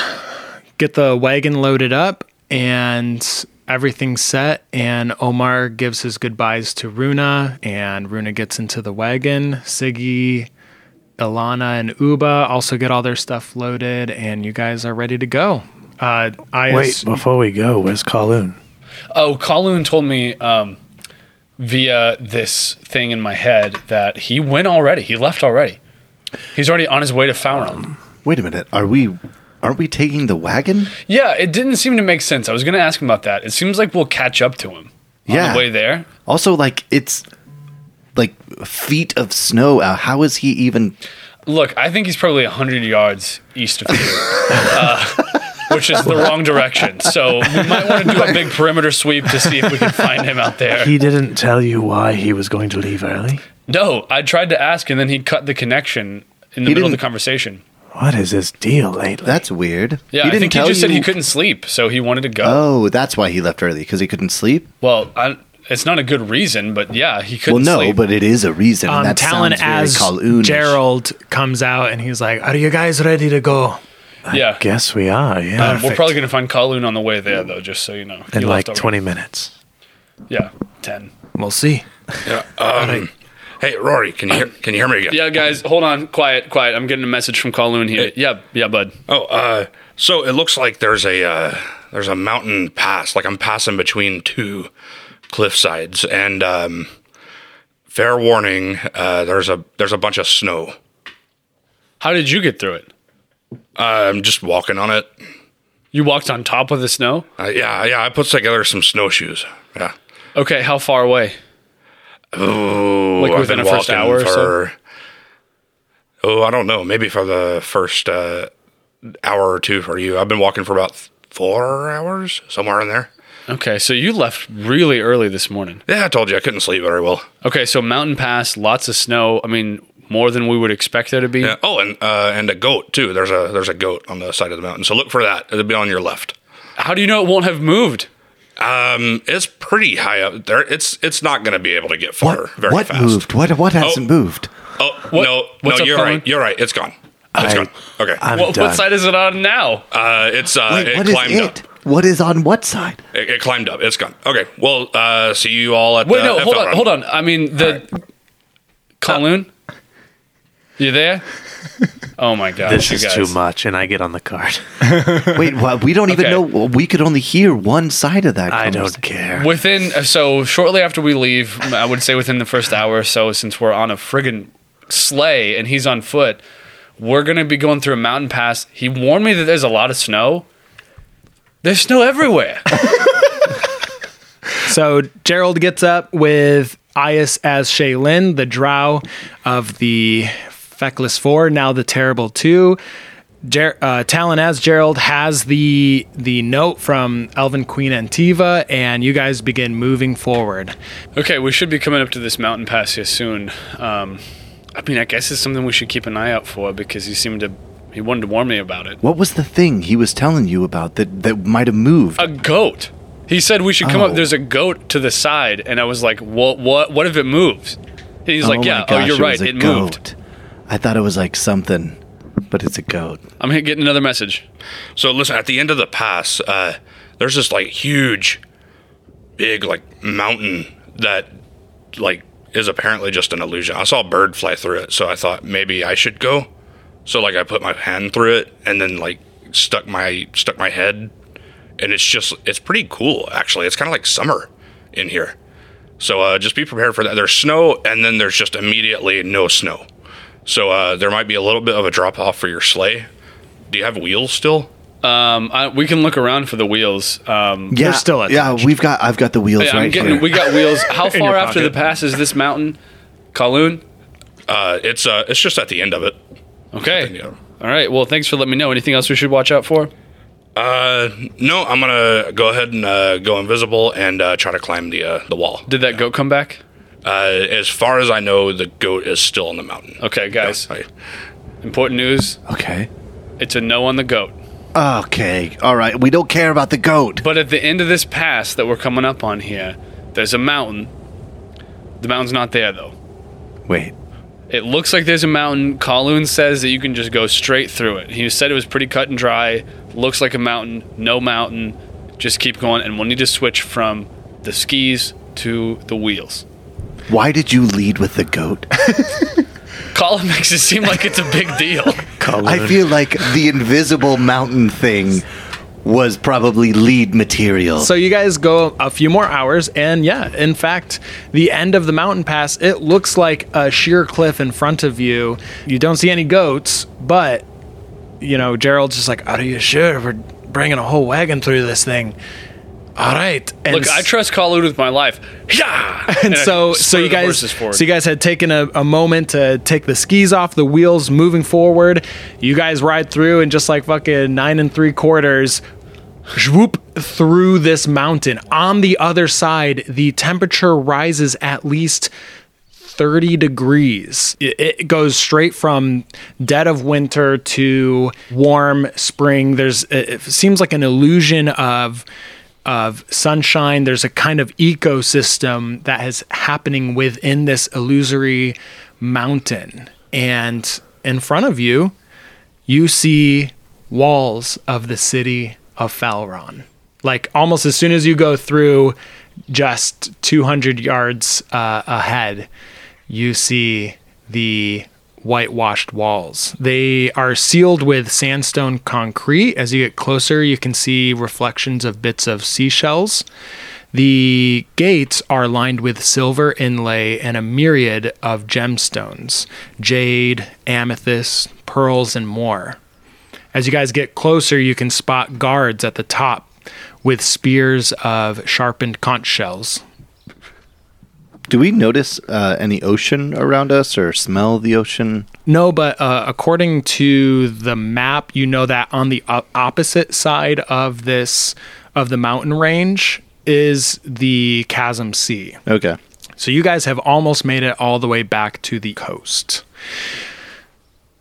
get the wagon loaded up and everything's set and Omar gives his goodbyes to Runa and Runa gets into the wagon. Siggy, Ilana and Uba also get all their stuff loaded and you guys are ready to go. Uh I Wait, before we go, where's Kowloon? Oh, Kowloon told me um, via this thing in my head that he went already. He left already. He's already on his way to Falron. Wait a minute. Are we? Aren't we taking the wagon? Yeah, it didn't seem to make sense. I was going to ask him about that. It seems like we'll catch up to him on Yeah. the way there. Also, like it's like feet of snow. out. how is he even? Look, I think he's probably 100 yards east of here, uh, which is the wrong direction. So we might want to do a big perimeter sweep to see if we can find him out there. He didn't tell you why he was going to leave early? No, I tried to ask, and then he cut the connection in the He middle of the conversation. What is his deal lately? That's weird. Yeah, he I think he tell you. He just said he couldn't sleep, so he wanted to go. Oh, that's why he left early because he couldn't sleep. Well, I, it's not a good reason, but yeah, he couldn't Well no, sleep. but it is a reason. um, and that Talon sounds very as Kowloonish. Gerald comes out and he's like, "Are you guys ready to go?" yeah. Guess we are, yeah. Uh, we're probably going to find Kowloon on the way there, though, just so you know. In left like already. 20 minutes. Yeah, 10. We'll see. Yeah. Um, hey, Rory, can you hear, can you hear me again? Yeah, guys, hold on. Quiet, quiet. I'm getting a message from Kowloon here. Yeah, yeah, bud. Oh, uh, so it looks like there's a uh, there's a mountain pass. Like I'm passing between two cliff sides, and um, fair warning, uh, there's a there's a bunch of snow. How did you get through it? I'm just walking on it. You walked on top of the snow? Uh, yeah, yeah. I put together some snowshoes. Yeah. Okay, how far away? Oh, Like within a first hour or so? Oh, I don't know. Maybe for the first uh, hour or two for you. I've been walking for about four hours, somewhere in there. Okay, so you left really early this morning. Yeah, I told you I couldn't sleep very well. Okay, so mountain pass, lots of snow. I mean, more than we would expect there to be. Yeah. Oh, and uh, and a goat too. There's a there's a goat on the side of the mountain. So look for that. It'll be on your left. How do you know it won't have moved? Um, it's pretty high up there. It's it's not going to be able to get far very what fast. moved? What what hasn't moved? Oh no, what's no, you're Colin? right. You're right. It's gone. It's I- gone. Okay. What, what side is it on now? Uh, it's uh, Wait, it what is climbed it? up. What is on what side? It, it climbed up. It's gone. Okay. Well, uh, see you all at Wait, the no, hold on, run. hold on. I mean, the Kowloon, you there? Oh my god! this is too much, and I get on the cart. Wait, what? We don't even Okay. know. We could only hear one side of that. I don't care. Within uh, so shortly after we leave, I would say within the first hour or so, since we're on a friggin' sleigh and he's on foot, we're gonna be going through a mountain pass. He warned me that there's a lot of snow. There's snow everywhere. So Gerald gets up with Ias as Shaylin, the drow of the Feckless Four, now the Terrible Two. Ger- uh, Talon as Gerald has the the note from Elven Queen Antiva, and you guys begin moving forward. okay, we should be coming up to this mountain pass here soon. Um, I mean, I guess it's something we should keep an eye out for because you seem to he wanted to warn me about it. What was the thing he was telling you about that that might have moved? A goat. He said we should come Oh. up. There's a goat to the side, and I was like, "What? What? What if it moves?" And he's like, my "Yeah, oh, you're it right. was a It moved." I thought it was like something, but it's a goat. I'm getting another message. So listen, at the end of the pass, uh, there's this like huge, big like mountain that like is apparently just an illusion. I saw a bird fly through it, so I thought maybe I should go. So like I put my hand through it and then like stuck my stuck my head, and it's just it's pretty cool actually. It's kind of like summer in here. So uh, just be prepared for that. There's snow, and then there's just immediately no snow. So uh, there might be a little bit of a drop off for your sleigh. Do you have wheels still? Um, I, we can look around for the wheels. Um, Yeah, yeah. We've got. I've got the wheels yeah, I'm right getting. here. We got wheels. How far your after the pass is this mountain, Kowloon? Uh, it's uh, it's just at the end of it. Okay. All right. Well, thanks for letting me know. Anything else we should watch out for? Uh, no, I'm gonna go ahead and uh, go invisible and uh, try to climb the uh, the wall. Did that goat come back? Uh, as far as I know, the goat is still on the mountain. Okay, guys. I- Important news. Okay. It's a no on the goat. Okay. All right. We don't care about the goat. But at the end of this pass that we're coming up on here, there's a mountain. The mountain's not there though. Wait. It looks like there's a mountain. Kowloon says that you can just go straight through it. He said it was pretty cut and dry. Looks like a mountain. No mountain. Just keep going, and we'll need to switch from the skis to the wheels. Why did you lead with the goat? Colin makes it seem like it's a big deal. I feel like the invisible mountain thing was probably lead material. So you guys go a few more hours, and yeah, in fact, the end of the mountain pass, it looks like a sheer cliff in front of you. You don't see any goats, but you know, Gerald's just like, "Are you sure we're bringing a whole wagon through this thing?" All right, and Look, I trust Kowloon with my life. Yeah. and I so so you guys so you guys had taken a, a moment to take the skis off the wheels moving forward you guys ride through and just like fucking nine and three quarters swoop through this mountain on the other side the temperature rises at least 30 degrees. It, goes straight from dead of winter to warm spring. There's it seems like an illusion of of sunshine. There's a kind of ecosystem that is happening within this illusory mountain. And in front of you, you see walls of the city of Falron. Like almost as soon as you go through just 200 yards uh, ahead, you see the whitewashed walls. They are sealed with sandstone concrete. As you get closer, you can see reflections of bits of seashells. The gates are lined with silver inlay and a myriad of gemstones jade, amethyst, pearls, and more. As you guys get closer, you can spot guards at the top with spears of sharpened conch shells. Do we notice uh, any ocean around us or smell the ocean? No, but uh, according to the map, you know that on the op- opposite side of this of the mountain range is the Chasm Sea. Okay. So you guys have almost made it all the way back to the coast.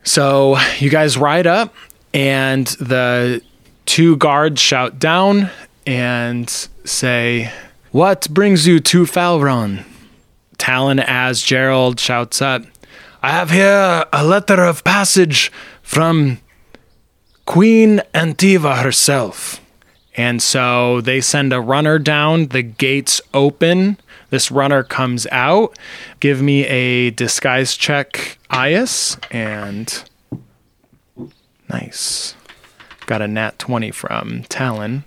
So you guys ride up, and the two guards shout down and say, What brings you to Falron? Talon, as Gerald shouts up, I have here a letter of passage from Queen Antiva herself. And so they send a runner down, the gates open. This runner comes out. Give me a disguise check, Ias, and nice. Got a nat 20 from Talon.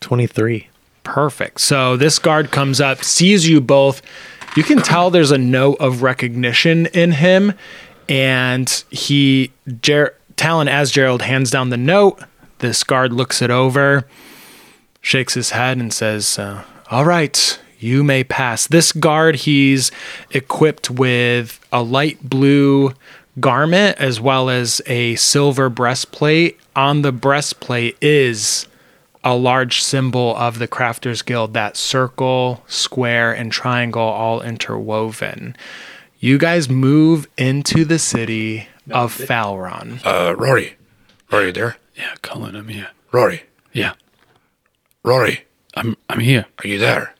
23. Perfect. So this guard comes up, sees you both. You can tell there's a note of recognition in him, and he, Ger- Talon, as Gerald hands down the note, this guard looks it over, shakes his head, and says, uh, "All right, you may pass." This guard, he's equipped with a light blue garment as well as a silver breastplate. On the breastplate is a large symbol of the Crafters Guild, that circle, square, and triangle all interwoven. You guys move into the city of Falron. Uh, Rory. Rory, you there? Yeah, Cullen, I'm here. Rory. Yeah. Rory. I'm I'm here. Are you there?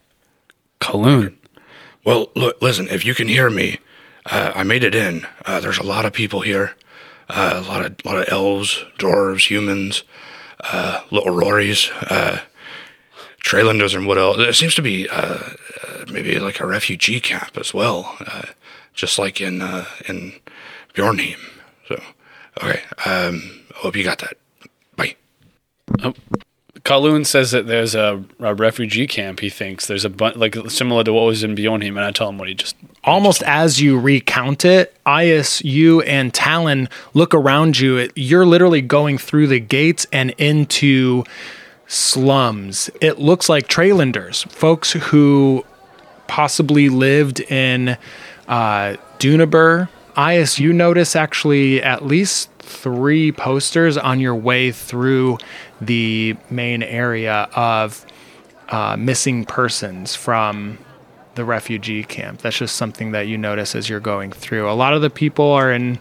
Kaloon. Well, look, listen, if you can hear me, uh, I made it in. Uh, there's a lot of people here. Uh, a lot of lot of elves, dwarves, humans, uh, little Rorys, uh, and what else? There seems to be uh, uh, maybe like a refugee camp as well, uh, just like in uh, in Bjornheim. So, okay. Um, hope you got that. Bye. Oh. Kaloon says that there's a, a refugee camp. He thinks there's a bunch like similar to what was in Bjornheim, and I tell him what he just Almost as you recount it, Ias, you and Talon look around you. You're literally going through the gates and into slums. It looks like Trailanders, folks who possibly lived in uh, Dunaber. Ias, you notice actually at least three posters on your way through the main area of uh, missing persons from the refugee camp. That's just something that you notice as you're going through. A lot of the people are in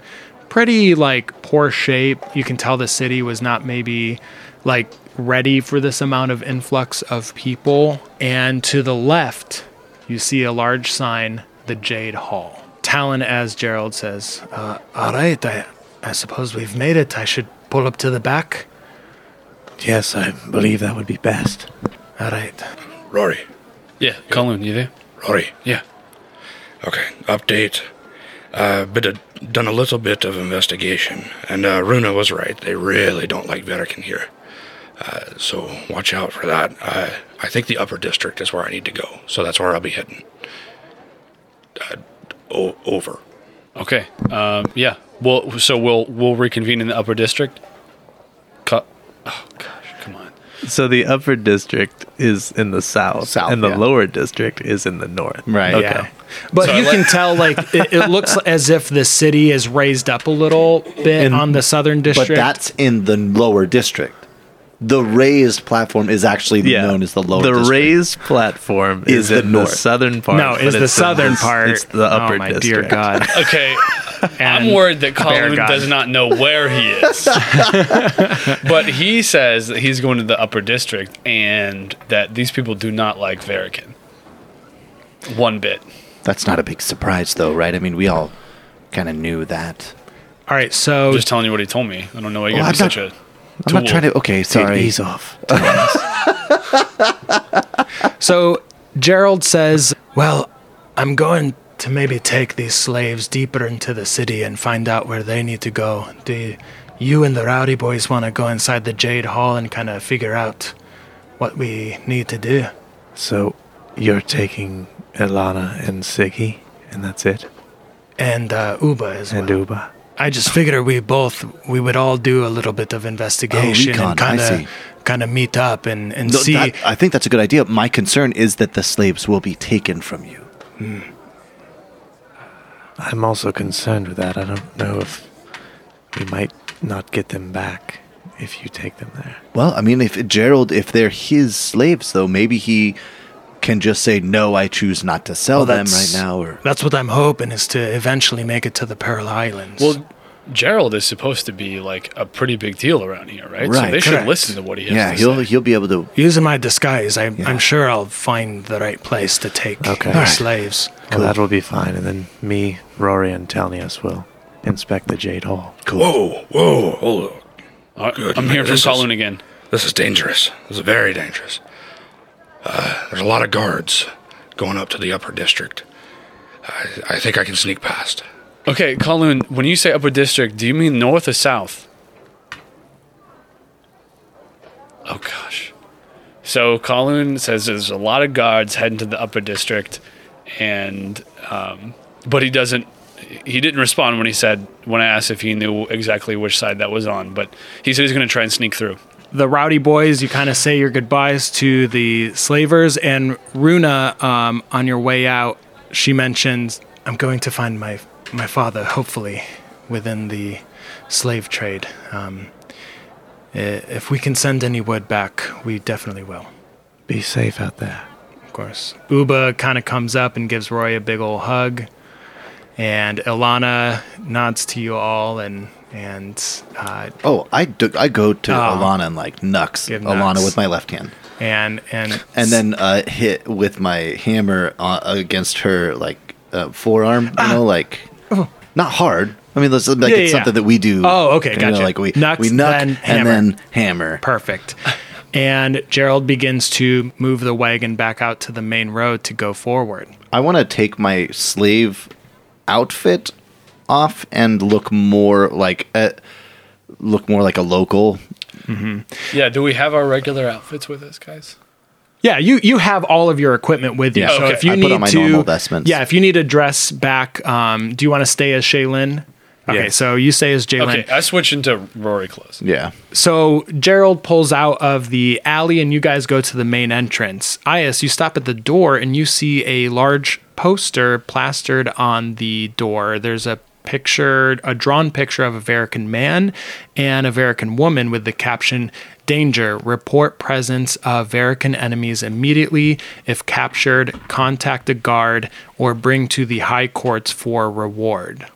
pretty like poor shape. You can tell the city was not maybe like ready for this amount of influx of people. And to the left, you see a large sign, the Jade Hall. Talon, as Gerald says, uh, all right, I, I suppose we've made it. I should pull up to the back. Yes, I believe that would be best. All right. Rory. Yeah, Kaloon, you there? Rory. Yeah. Okay. Update. Uh, bit of, done a little bit of investigation, and uh, Runa was right. They really don't like Verican here. Uh, so watch out for that. Uh, I think the upper district is where I need to go, so that's where I'll be heading. Uh, o- over. Okay. Um, yeah. Well, so we'll we'll reconvene in the upper district. Cut. Oh gosh, come on. So the upper district is in the south, South, and the yeah. lower district is in the north. Right. Okay. Yeah. But So you I can tell, like, it, it looks as if the city is raised up a little bit And- on the southern district. But district. that's in the lower district. The raised platform is actually Yeah. known as the lower the district. raised platform Is is, the in north. the southern part. no, but is the it's in southern s- part. It's the oh upper oh, my district. dear God. Okay. I'm worried that Colin does not know where he is. but he says that he's going to the upper district and that these people do not like Verican. One bit. That's not a big surprise, though, right? I mean, we all kind of knew that. All right, so I'm just telling you what he told me. I don't know why you're Well, going to be such a I'm not trying to. Okay, sorry. Ease off. So Gerald says, Well, I'm going to maybe take these slaves deeper into the city and find out where they need to go. Do you and the rowdy boys want to go inside the Jade Hall and kind of figure out what we need to do? So you're taking Elana and Siggy, and that's it, And uh, Uba as well. and Uba. I just figured we both we would all do a little bit of investigation oh, recon, and I kind of kind of meet up and and No, see. that- I think that's a good idea. My concern is that the slaves will be taken from you. Hmm. I'm also concerned with that. I don't know if we might not get them back if you take them there. Well, I mean, if Gerald, if they're his slaves, though, maybe he can just say, "No, I choose not to sell Well, them right now." Or That's what I'm hoping is to eventually make it to the Pearl Islands. Well, Gerald is supposed to be like a pretty big deal around here, right? so Right, they should listen to what he has yeah, to he'll say. he'll be able to. Using my disguise, I, I'm sure I'll find the right place to take Okay. the Alright. slaves. Well, that will be fine. And then me, Rory, and Telnius will inspect the Jade Hall. Cool. Whoa, whoa, hold on. All right, I'm here from This is- Kowloon again. This is dangerous. This is very dangerous. Uh, there's a lot of guards going up to the upper district. I, I think I can sneak past. Okay, Kowloon, when you say upper district, do you mean north or south? Oh gosh. So Kowloon says there's a lot of guards heading to the upper district, and um, but he doesn't. He didn't respond when he said when I asked if he knew exactly which side that was on. But he said he's going to try and sneak through. The rowdy boys, you kind of say your goodbyes to the slavers, and Runa, um, on your way out, she mentions, "I'm going to find my my father, hopefully, within the slave trade. Um, if we can send any word back, we definitely will." Be safe out there. Of course. Uba kind of comes up and gives Roy a big old hug, and Ilana nods to you all, and and uh, Oh, I, do, I go to Oh. Alana and like nux Alana with my left hand, and and and then uh, hit with my hammer uh, against her like uh, forearm. You know, like not hard. I mean, that's like Ah. Yeah, it's yeah, something that we do. Oh, okay, you know, gotcha. like we Knucks, we knuck then and hammer. then hammer. Perfect. And Gerald begins to move the wagon back out to the main road to go forward. I want to take my slave outfit off and look more like uh, look more like a local. Yeah. Do we have our regular outfits with us, guys? Yeah, you you have all of your equipment with you. Yeah. So Okay. if you I put need on my to, normal vestments. yeah, if you need to dress back, um, do you want to stay as Shaylin? Okay, Yes. so you say is Shaylin. Okay, I switch into Rory Close. Yeah. So Gerald pulls out of the alley and you guys go to the main entrance. Ias, you stop at the door and you see a large poster plastered on the door. There's a picture, a drawn picture of a Verican man and a Verican woman with the caption Danger, report presence of Verican enemies immediately. If captured, contact a guard or bring to the high courts for reward.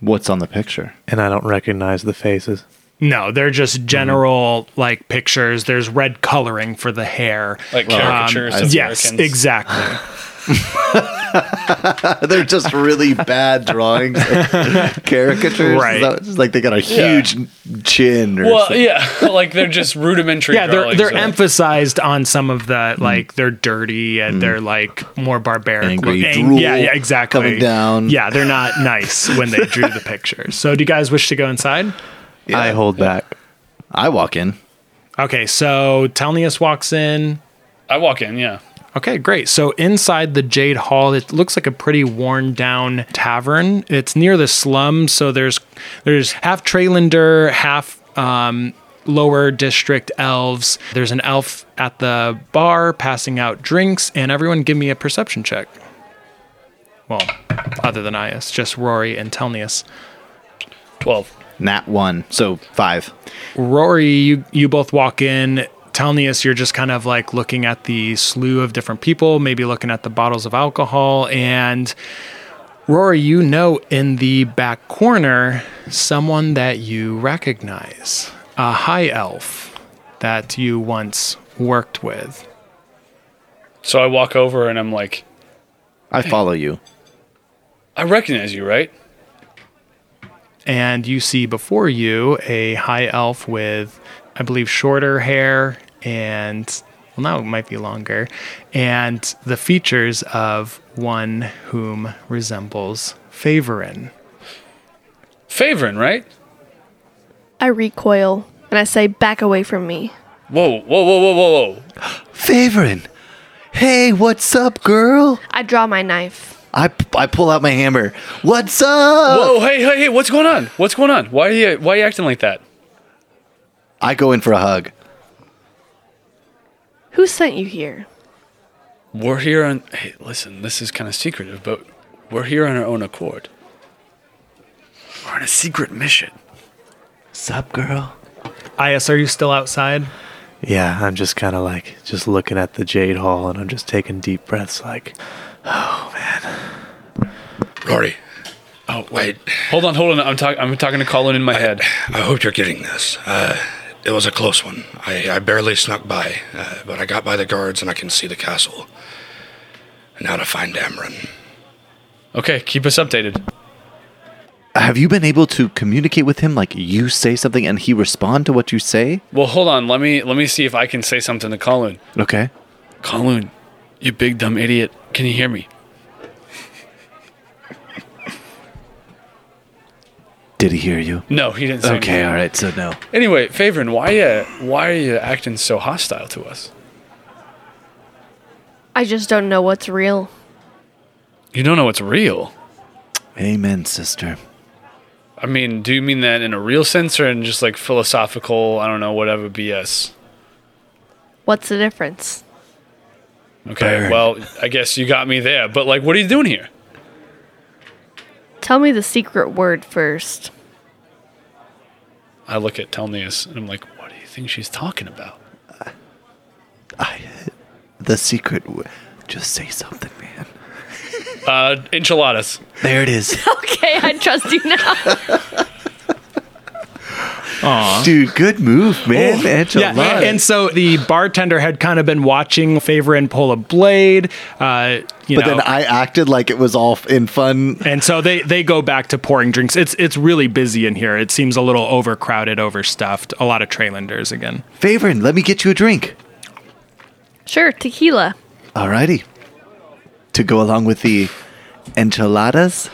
What's on the picture? And I don't recognize the faces. No, they're just mm-hmm. general like pictures. There's red coloring for the hair, Like caricatures um, of yes, Americans. exactly. They're just really bad drawings, caricatures. Right. It's like they got a Yeah. huge chin. Or Well, something. yeah, like they're just rudimentary. yeah, they're they're of- emphasized on some of the mm. like they're dirty and mm. they're like more barbaric. Angry looking. drool yeah, yeah, exactly. coming down. Yeah, they're not nice when they drew the pictures. So, do you guys wish to go inside? I hold back. I walk in. Okay, so Telnius walks in. I walk in, yeah. Okay, great. So inside the Jade Hall, it looks like a pretty worn down tavern. It's near the slums, so there's there's half Trailander, half um, lower district elves. There's an elf at the bar passing out drinks, and everyone give me a perception check. Well, other than Ias, just Rory and Telnius. Twelve. Nat one, so five. Rory, you you both walk in. Telnius, you're just kind of like looking at the slew of different people, maybe looking at the bottles of alcohol. And Rory, you know in the back corner someone that you recognize a high elf that you once worked with. So I walk over and I'm like, I follow you. I recognize you, right? And you see before you a high elf with, I believe, shorter hair and, well, now it might be longer, and the features of one whom resembles Favorin. Favorin, right? I recoil and I say, back away from me. Whoa, whoa, whoa, whoa, whoa, whoa. Favorin. Hey, what's up, girl? I draw my knife. I, I pull out my hammer. What's up? Whoa, hey, hey, hey, what's going on? What's going on? Why are you why are you acting like that? I go in for a hug. Who sent you here? we're here on. Hey, listen, this is kind of secretive, but we're here on our own accord. We're on a secret mission. Sup, girl? Ias, are you still outside? Yeah, I'm just kind of like just looking at the Jade Hall, and I'm just taking deep breaths, like, oh man, Rory. Oh wait, hold on, hold on. I'm talking. I'm talking to Colin in my head. I hope you're getting this. Uh, it was a close one. I, I barely snuck by, uh, but I got by the guards and I can see the castle. And now to find Amron. Okay, keep us updated. Have you been able to communicate with him? Like you say something and he respond to what you say? Well, hold on. Let me let me see if I can say something to Colin. Okay. Colin, you big dumb idiot. Can you hear me? Did he hear you? No, he didn't say Okay, anything. all right. So no. Anyway, Favorin, why uh, why are you acting so hostile to us? I just don't know what's real. You don't know what's real. Amen, sister. I mean, do you mean that in a real sense or in just like philosophical, I don't know, whatever BS? What's the difference? Okay, Burn. well, I guess you got me there. But like, what are you doing here? Tell me the secret word first. I look at Telnius and I'm like, what do you think she's talking about? I The secret. w- Just say something, man. Uh, enchiladas. There it is. okay, I trust you now. Aw. Dude, good move, man. Angela. Yeah, and so the bartender had kind of been watching Favorin pull a blade. Uh, you but know, then I acted like it was all in fun. and so they they go back to pouring drinks. It's it's really busy in here. It seems a little overcrowded, overstuffed. A lot of Trailanders again. Favorin, let me get you a drink. sure, tequila. Alrighty. To go along with the enchiladas.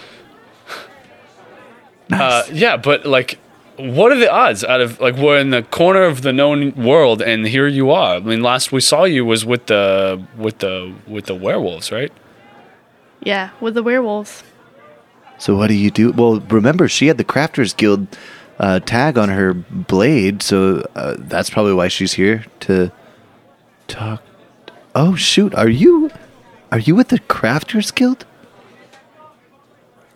Uh, yeah, but like, what are the odds out of like we're in the corner of the known world and here you are? I mean, last we saw you was with the with the with the werewolves, right? Yeah, with the werewolves. So what do you do? Well, remember she had the Crafters Guild uh, tag on her blade, so uh, that's probably why she's here to talk. Oh shoot, are you are you with the Crafters Guild?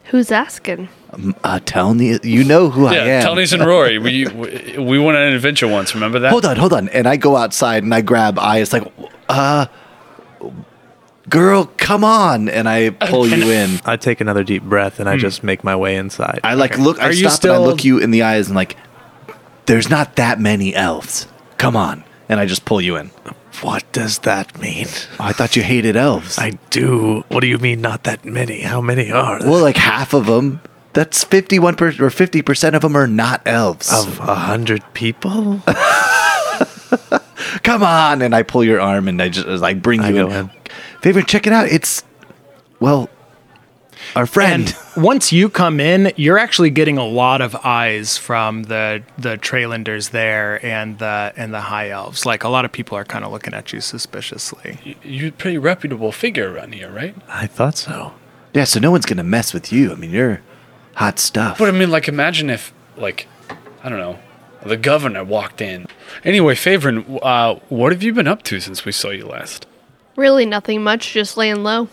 Who's asking? Um, uh, tell me, you know who I yeah, am. Telnius and Rory. We, we we went on an adventure once. Remember that? Hold on, hold on. And I go outside and I grab Ias like, uh, girl, come on. And I pull you in. I take another deep breath and I hmm. just make my way inside. I like look, I Are you stop and I still- look you in the eyes and like, there's not that many elves. Come on. And I just pull you in. What does that mean? Oh, I thought you hated elves. I do. What do you mean, not that many? How many are there? well, like half of them. That's 51 per, or 50% of them are not elves. of a hundred people? Come on. And I pull your arm and I just I bring you go in. in. Favorin, check it out. It's, well, our friend. And once you come in, you're actually getting a lot of eyes from the the Trailanders there and the and the High Elves. Like a lot of people are kind of looking at you suspiciously. You- You're a pretty reputable figure around here, right? I thought so. yeah, so no one's going to mess with you. I mean, you're hot stuff. But I mean, like, imagine if, like, I don't know, the governor walked in. Anyway, Favorin, uh, what have you been up to since we saw you last? Really nothing much, just laying low.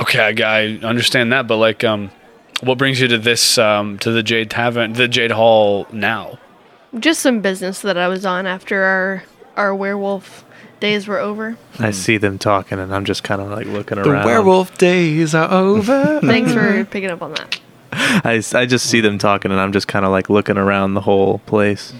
Okay, I, I understand that, but like, um, what brings you to this, um, to the Jade Tavern, the Jade Hall now? Just some business that I was on after our our werewolf days were over. I see them talking and I'm just kind of like looking the around. The werewolf days are over. Thanks for picking up on that. I, I just see them talking and I'm just kind of like looking around the whole place.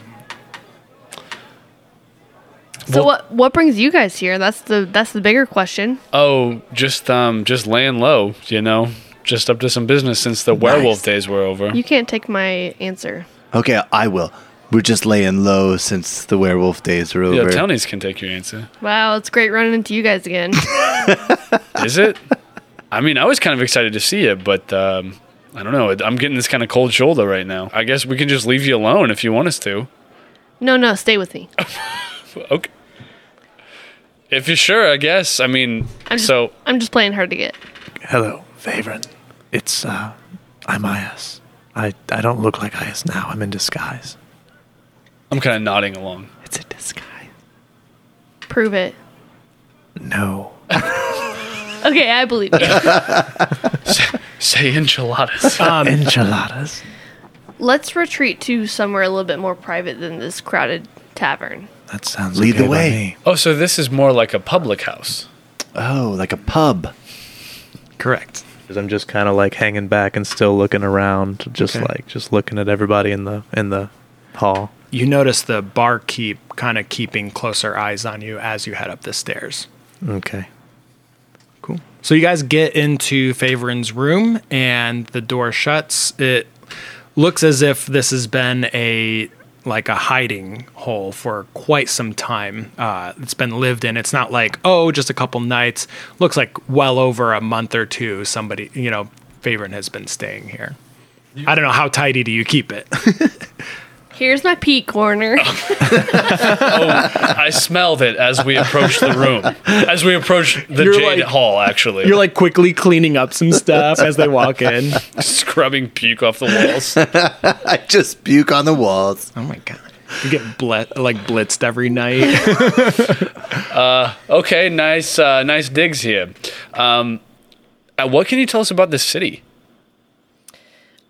So Well- what what brings you guys here? That's the that's the bigger question. Oh, just, um, just laying low, you know, just up to some business since the werewolf days were over. You can't take my answer. Okay, I will. We're just laying low since the werewolf days are yeah, over. Townies can take your answer. Wow, it's great running into you guys again. Is it? I mean, I was kind of excited to see it, but um, I don't know. I'm getting this kind of cold shoulder right now. I guess we can just leave you alone if you want us to. no, no, stay with me. Okay. If you're sure, I guess. I mean, I'm just, so I'm just playing hard to get. Hello, Favorin. It's, uh, I'm Ias. I, I don't look like Ias now. I'm in disguise. I'm kind of nodding along. It's a disguise. Prove it. No. Okay, I believe you. Say enchiladas. Um, Enchiladas. Let's retreat to somewhere a little bit more private than this crowded tavern. That sounds Lead the okay by way. me. Oh, so this is more like a public house. Oh, like a pub. Correct. 'Cause I'm just kind of like hanging back and still looking around, just Okay. like just looking at everybody in the in the hall. You notice the barkeep kind of keeping closer eyes on you as you head up the stairs. Okay. Cool. So you guys get into Favorin's room and the door shuts. It looks as if this has been a like a hiding hole for quite some time. Uh, it's been lived in. It's not like oh, just a couple nights. Looks like well over a month or two. Somebody, you know, Favorin has been staying here. I don't know how tidy do you keep it. Here's my pee corner. Oh, I smelled it as we approached the room. As we approached the You're Jade like- Hall, actually. You're like quickly cleaning up some stuff as they walk in. scrubbing puke off the walls. I just puke on the walls. Oh my god. You get blit like blitzed every night. uh, okay, nice, uh, nice digs here. Um, uh, what can you tell us about this city?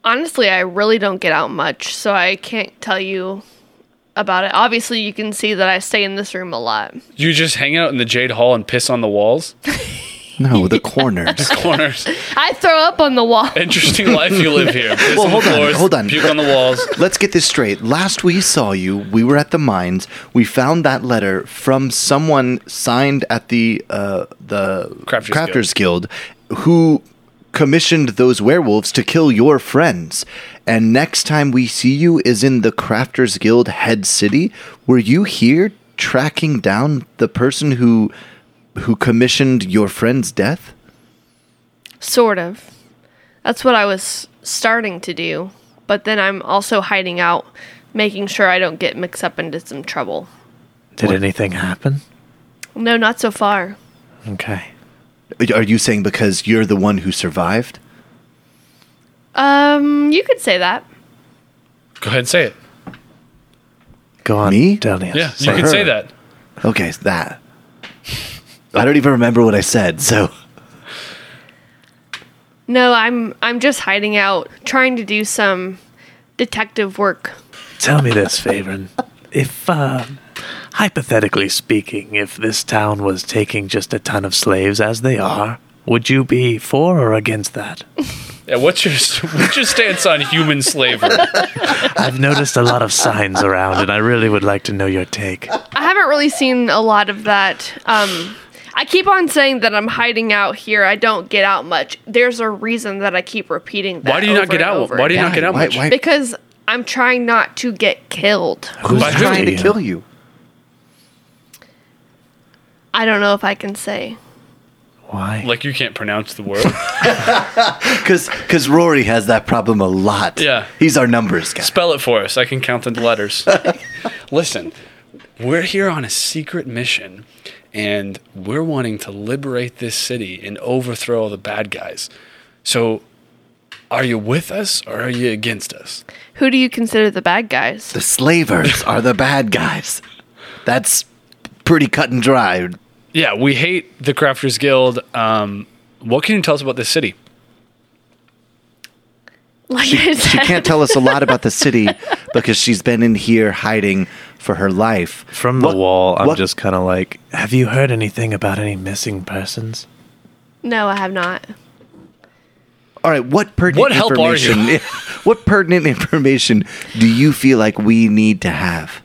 Honestly, I really don't get out much, so I can't tell you about it. Obviously, you can see that I stay in this room a lot. You just hang out in the Jade Hall and piss on the walls, No, the corners. corners. I throw up on the wall. Interesting life you live here. Piss Well, on hold the on, hold on. Puke on the walls. Let's get this straight. Last we saw you, we were at the mines. We found that letter from someone signed at the uh, the Crafters Crafters, Guild. who commissioned those werewolves to kill your friends. And next time we see you is in the Crafters Guild head city. Were you here tracking down the person who who commissioned your friend's death? Sort of. That's what I was starting to do. But then I'm also hiding out, making sure I don't get mixed up into some trouble. Did anything happen? No, not so far. Okay. Are you saying because you're the one who survived? Um, you could say that. Go ahead and say it. Go on, Me? Delius. Yeah, Say you can her. say that. Okay, that. I don't even remember what I said, so No, I'm I'm just hiding out, trying to do some detective work. Tell me this, Favorin. If, uh, hypothetically speaking, if this town was taking just a ton of slaves as they are, would you be for or against that? Yeah, what's your what's your stance on human slavery? I've noticed a lot of signs around, and I really would like to know your take. I haven't really seen a lot of that. Um, I keep on saying that I'm hiding out here. I don't get out much. There's a reason that I keep repeating that. Why do you not get and out? over Why do you not get out Why- much? why- Because I'm trying not to get killed. who's By who? trying to kill you? I don't know if I can say. Why? Like you can't pronounce the word. Because because Rory has that problem a lot. Yeah. he's our numbers guy. Spell it for us. I can count the letters. Listen, we're here on a secret mission, and we're wanting to liberate this city and overthrow all the bad guys. So, are you with us or are you against us? Who do you consider the bad guys? The slavers are the bad guys. That's pretty cut and dry. Yeah, we hate the Crafters Guild. Um, what can you tell us about this city? Like She, I she can't tell us a lot about the city because she's been in here hiding for her life. From the What- wall, I'm what- just kind of like, have you heard anything about any missing persons? no, I have not. All right, what pertinent What help are you? information? what pertinent information do you feel like we need to have?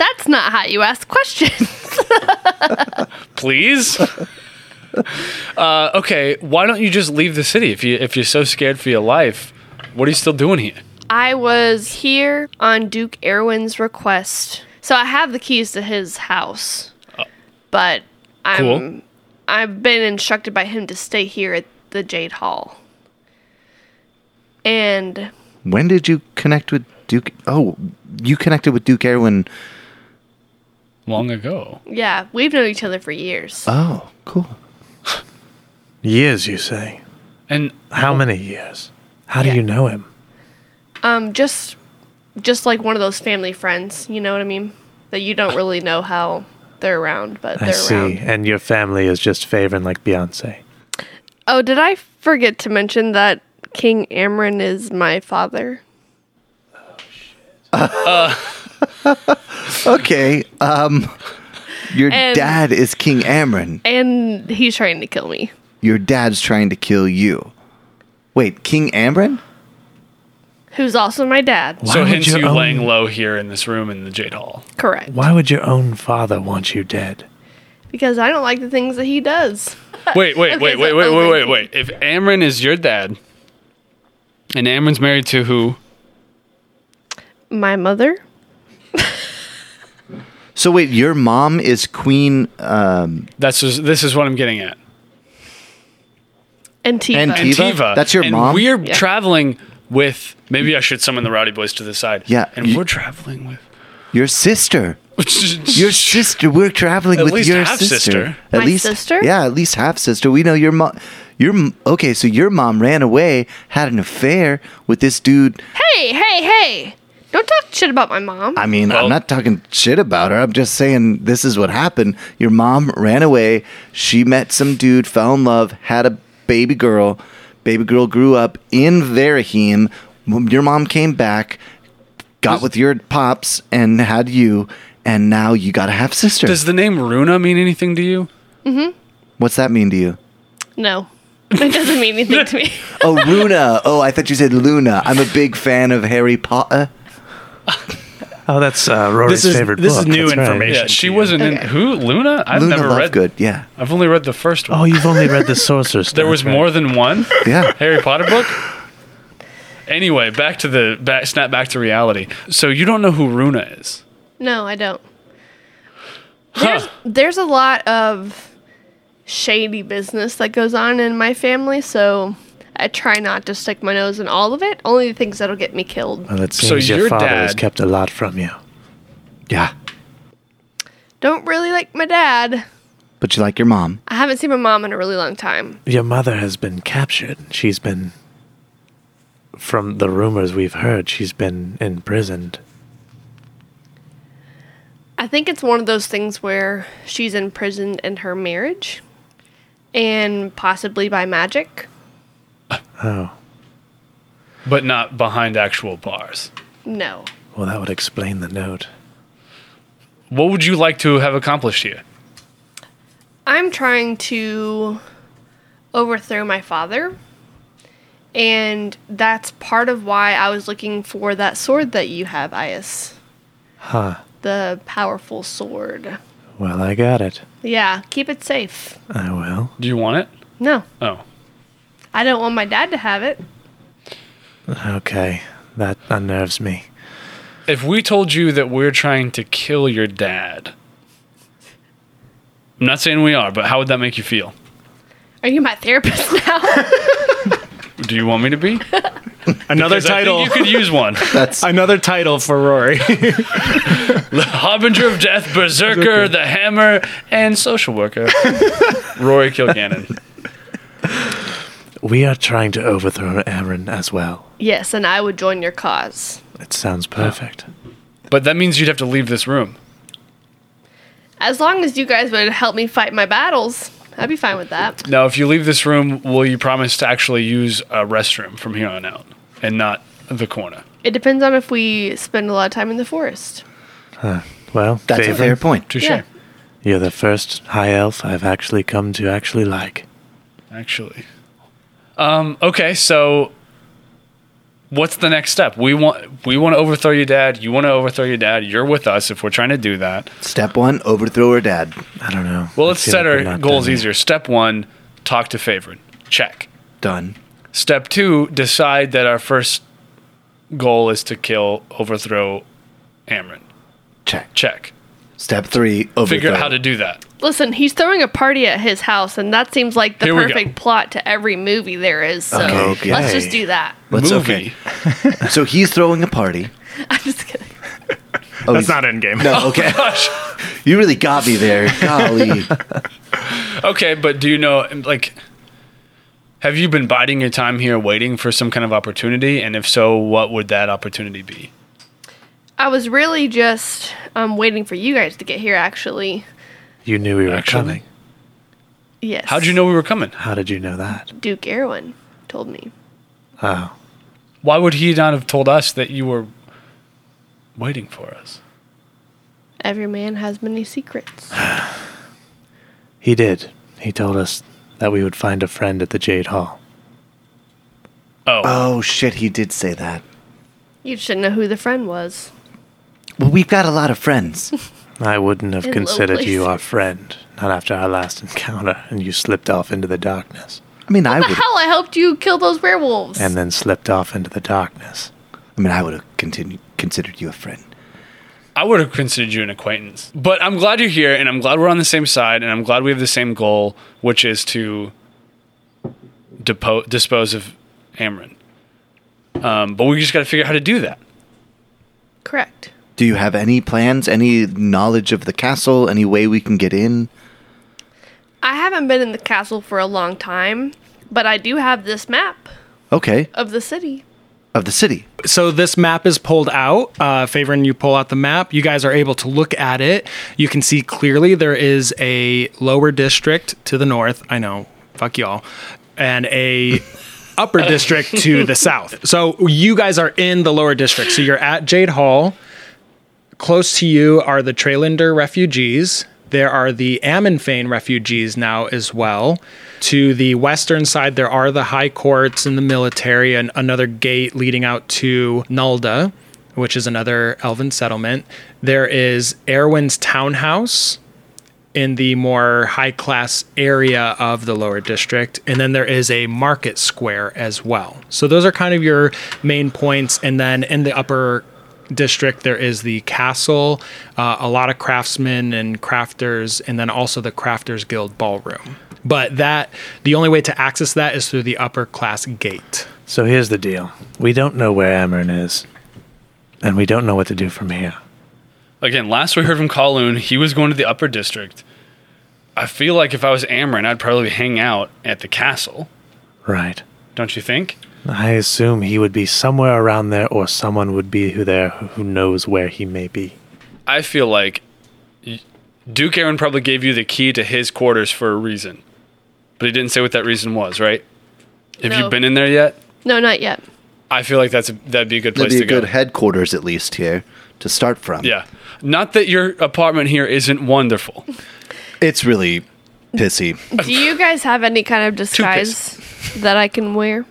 That's not how you ask questions. Please. uh, okay, why don't you just leave the city if you if you're so scared for your life? What are you still doing here? I was here on Duke Erwin's request. So I have the keys to his house. But I'm Cool. I've been instructed by him to stay here at the Jade Hall. And When did you connect with Duke? Oh, you connected with Duke Erwin. Long ago. yeah, we've known each other for years. Oh, cool. Years, you say? And How many years? How do Yeah. you know him? Um just just like one of those family friends, you know what I mean? That you don't really know how they're around, but I they're see. around. And your family is just favoring like Beyonce. Oh, did I forget to mention that King Amron is my father? Okay. Um, your And- dad is King Amron. And he's trying to kill me. Your dad's trying to kill you. Wait, King Amron? Who's also my dad. so would hence your you own- laying low here in this room in the Jade Hall. Correct. Why would your own father want you dead? Because I don't like the things that he does. Wait, wait, Okay, wait, so wait, wait, wait, wait, overthinking. wait. If Amron is your dad, and Amron's married to who? My mother? So wait, your mom is Queen um That's just, this is what I'm getting at. Antifa. And Tiva? Antiva. That's your and mom? We're Yeah. traveling with. Maybe I should summon the Rowdy Boys to the side. Yeah, and you- we're traveling with. your sister. Your sister. We're traveling At with least your half sister. sister. At My least sister? Yeah, at least half sister. We know your mom. Your okay. So your mom ran away, had an affair with this dude. Hey, hey, hey! Don't talk shit about my mom. I mean, Well- I'm not talking shit about her. I'm just saying this is what happened. Your mom ran away. She met some dude, fell in love, had a baby girl. Baby girl grew up in Verahim. Your mom came back, got with your pops, and had you. And now you got a half sister. Does the name Runa mean anything to you? Mm-hmm. What's that mean to you? no. It doesn't mean anything to me. Oh, Runa. Oh, I thought you said Luna. I'm a big fan of Harry Potter. Oh, that's uh, Rory's This is- favorite this is book. new That's right. information. Yeah, she to wasn't in Okay. who Luna. I've Luna never read. Lovegood. Yeah. I've only read the first one. Oh, you've only read the Sorcerer's there was right. more than one Yeah. Harry Potter book. Anyway, back to the back, snap back to reality. So you don't know who Runa is? No, I don't. There's, there's a lot of shady business that goes on in my family, so I try not to stick my nose in all of it. Only the things that'll get me killed. Well, it So your your father has kept a lot from you. Yeah. Don't really like my dad. But you like your mom. I haven't seen my mom in a really long time. Your mother has been captured. She's been, from the rumors we've heard, she's been imprisoned. I think it's one of those things where she's imprisoned in her marriage and possibly by magic. Oh, but not behind actual bars. No. well, that would explain the note. What would you like to have accomplished here? I'm trying to overthrow my father. And that's part of why I was looking for that sword that you have, Ias. Huh. The powerful sword. Well, I got it. Yeah, keep it safe. I will. Do you want it? No, Oh, I don't want my dad to have it. Okay, that unnerves me. if we told you that we're trying to kill your dad, I'm not saying we are, but how would that make you feel? Are you my therapist now? Do you want me to be? Another Because I think title. you could use one. That's Another title for Rory. The Harbinger of Death, Berserker, the Hammer, and Social Worker. Rory Kilgannon. We are trying to overthrow Amron as well. yes, and I would join your cause. It sounds perfect. But that means you'd have to leave this room. As long as you guys would help me fight my battles, I'd be fine with that. Now, if you leave this room, will you promise to actually use a restroom from here on out and not the corner? It depends on if we spend a lot of time in the forest. Huh. Well, that's a Favorin, fair point. Touche. Yeah. You're the first high elf I've actually come to actually like. Actually. Um, okay, so what's the next step? We want we want to overthrow your dad. You want to overthrow your dad. You're with us if we're trying to do that. Step one: overthrow her dad. I don't know. Well, let's set like our goals easier. Step one: talk to Favorin. Check. Done. Step two: decide that our first goal is to kill, overthrow Amron. Check. Check. Step three: overthrow. Figure out how to do that. Listen, he's throwing a party at his house, and that seems like the Here we go. perfect plot to every movie there is. So Okay. let's just do that. Let's Movie. okay. so he's throwing a party. I'm just kidding. Oh, That's he's- not in game. No, okay. You really got me there. Golly. Okay, but do you know like have you been biding your time here waiting for some kind of opportunity and if so what would that opportunity be? I was really just um, waiting for you guys to get here, actually. You knew we were Actually? coming. Yes. How'd you know we were coming? How did you know that? Duke Erwin told me. Oh. Why would he not have told us that you were waiting for us? Every man has many secrets. He did. He told us that we would find a friend at the Jade Hall. Oh. Oh shit, he did say that. You shouldn't know who the friend was. Well, we've got a lot of friends. I wouldn't have considered you our friend, not after our last encounter, and you slipped off into the darkness. I mean, I What the would. hell? I helped you kill those werewolves. And then slipped off into the darkness. I mean, I would have continued considered you a friend. I would have considered you an acquaintance. But I'm glad you're here, and I'm glad we're on the same side, and I'm glad we have the same goal, which is to depo- dispose of Amron. Um, but we just got to figure out how to do that. Correct. Do you have any plans? Any knowledge of the castle? Any way we can get in? I haven't been in the castle for a long time, but I do have this map Okay, of the city. of the city. So this map is pulled out. Uh, Favorin, you pull out the map. You guys are able to look at it. You can see clearly there is a lower district to the north. I know, fuck y'all, and a upper district to the south. So you guys are in the lower district. So you're at Jade Hall. Close to you are the Trailander refugees. There are the Ammonfane refugees now as well. To the western side, there are the high courts and the military, and another gate leading out to Nulda, which is another elven settlement. There is Erwin's townhouse in the more high class area of the lower district. And then there is a market square as well. So those are kind of your main points. And then in the upper district, there is the castle, uh, a lot of craftsmen and crafters, and then also the Crafters Guild ballroom. But that the only way to access that is through the upper class gate. So here's the deal we don't know where Amron is, and we don't know what to do from here. Again, last we heard from Colin, he was going to the upper district. I feel like if I was Amron, I'd probably hang out at the castle. Right. Don't you think? I assume he would be somewhere around there, or someone would be who there who knows where he may be. I feel like Duke Erwin probably gave you the key to his quarters for a reason, but he didn't say what that reason was, right? Have No. you been in there yet? No, not yet. I feel like that's a, that'd be a good place That'd be to a go. good headquarters at least here to start from. yeah, not that your apartment here isn't wonderful. It's really pissy. Do you guys have any kind of disguise that I can wear?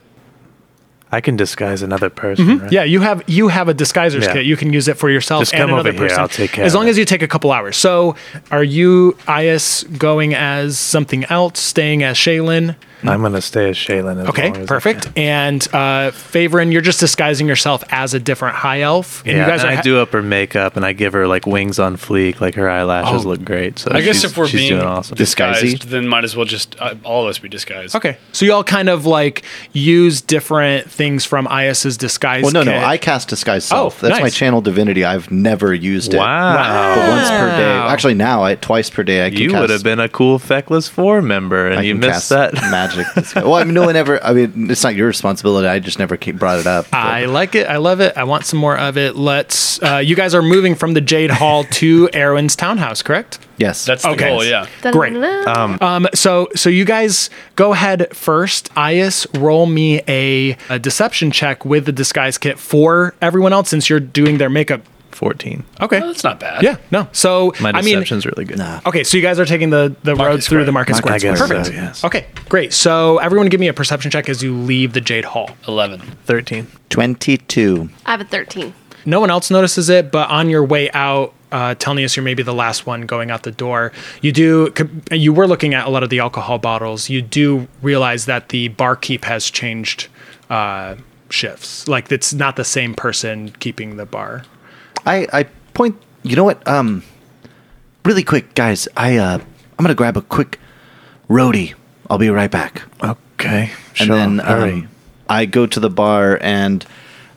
I can disguise another person, mm-hmm. right? Yeah, you have you have a disguiser's Yeah. kit. You can use it for yourself Just and come another over here. I'll take care as of long it. as you take a couple hours. So, are you Ias going as something else, staying as Shaylin? I'm gonna stay as Shaylin. As Okay, long as I perfect. can. And uh, Favorin, you're just disguising yourself as a different high elf. And Yeah, you guys and are I ha- do up her makeup, and I give her like wings on fleek, like her eyelashes Oh. look great. So I guess if we're she's being doing awesome. disguised, then might as well just uh, all of us be disguised. Okay, so you all kind of like use different things from Ias's disguise. Well, no, no. kit. I cast disguise Oh, self. That's my channel divinity. I've never used it. Wow. But once per day. Actually, now I twice per day. I can you cast, would have been a cool Feckless Four member, and I you missed cast that. Magic. well, I mean, no one ever. I mean, it's not your responsibility. I just never keep brought it up. I like it. I love it. I want some more of it. Let's. Uh, you guys are moving from the Jade Hall to Erwin's townhouse, correct? Yes, That's the goal, yeah. Great. Um, so so you guys go ahead first. Ias, roll me a, a deception check with the disguise kit for everyone else since you're doing their makeup. Fourteen. Okay, that's not bad. Yeah, no. So My I mean, deception's really good. Okay, so you guys are taking the, the road through the market square. I guess Perfect. so, yes. Okay, great. So everyone give me a perception check as you leave the Jade Hall. 11. Thirteen. Twenty-two. I have a 13. No one else notices it, but on your way out, uh, Telnius, you're maybe the last one going out the door. You do, you were looking at a lot of the alcohol bottles. You do realize that the barkeep has changed uh, shifts. Like it's not the same person keeping the bar. I, I point. You know what? Um, really quick, guys. I uh, I'm gonna grab a quick roadie. I'll be right back. Okay. And sure, then hurry. um, I go to the bar and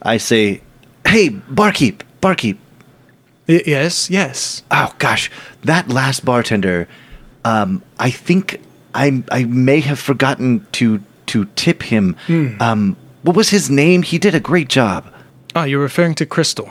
I say, "Hey, barkeep, barkeep." yes, yes. Oh gosh, that last bartender. Um, I think I I may have forgotten to to tip him. Hmm. Um, what was his name? He did a great job. Oh, you're referring to Crystal.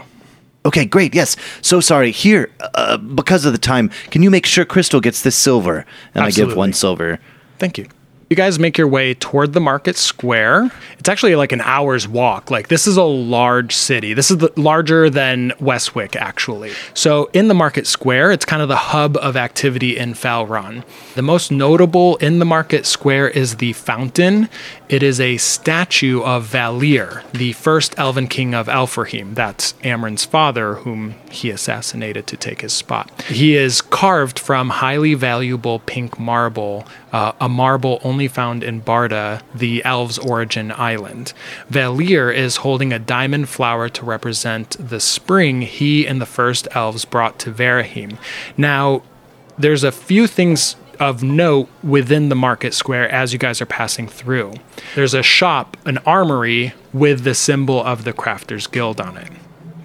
Okay, great. Yes. So sorry. Here, uh, because of the time, can you make sure Crystal gets this silver? And I give one silver. Thank you. You guys make your way toward the market square. It's actually like an hour's walk. Like this is a large city. This is the, larger than Westwick, actually. So in the market square, it's kind of the hub of activity in Falron. The most notable in the market square is the fountain. It is a statue of Valir, the first elven king of Alfrahim. That's Amron's father, whom he assassinated to take his spot. He is carved from highly valuable pink marble, uh, a marble only found in Barda, the elves' origin island. Valir is holding a diamond flower to represent the spring he and the first elves brought to Verahim. Now, there's a few things of note within the market square as you guys are passing through. There's a shop, an armory with the symbol of the Crafters Guild on it.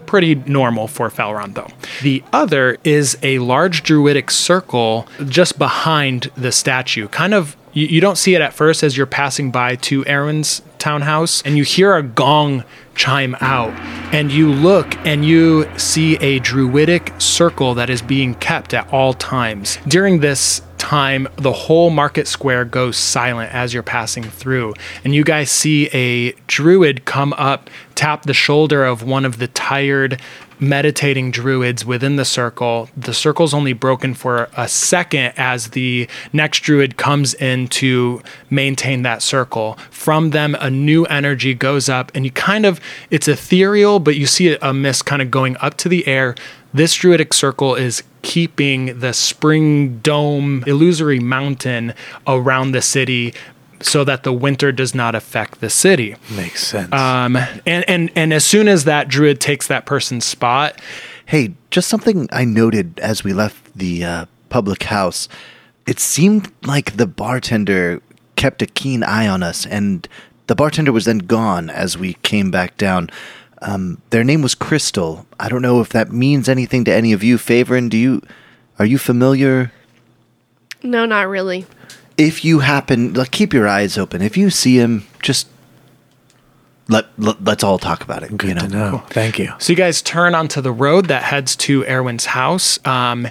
Pretty normal for Falron, though. The other is a large druidic circle just behind the statue. Kind of, you, don't see it at first as you're passing by to Erwin's townhouse, and you hear a gong chime out, and you look and you see a druidic circle that is being kept at all times. During this time, the whole market square goes silent as you're passing through, and you guys see a druid come up, tap the shoulder of one of the tired meditating druids within the circle. The circle's only broken for a second as the next druid comes in to maintain that circle. From them, a new energy goes up, and you kind of, it's ethereal, but you see a mist kind of going up to the air. This druidic circle is keeping the spring dome illusory mountain around the city so that the winter does not affect the city. Makes sense. Um, and, and, and as soon as that druid takes that person's spot, Hey, just something I noted as we left the uh, public house. It seemed like the bartender kept a keen eye on us, and the bartender was then gone as we came back down. Um, their name was Crystal. I don't know if that means anything to any of you. Favorin, do you are you familiar? No, not really. If you happen, like, keep your eyes open. If you see him, just let, let let's all talk about it. Good you know? to know. Thank you. So you guys turn onto the road that heads to Erwin's house. Um,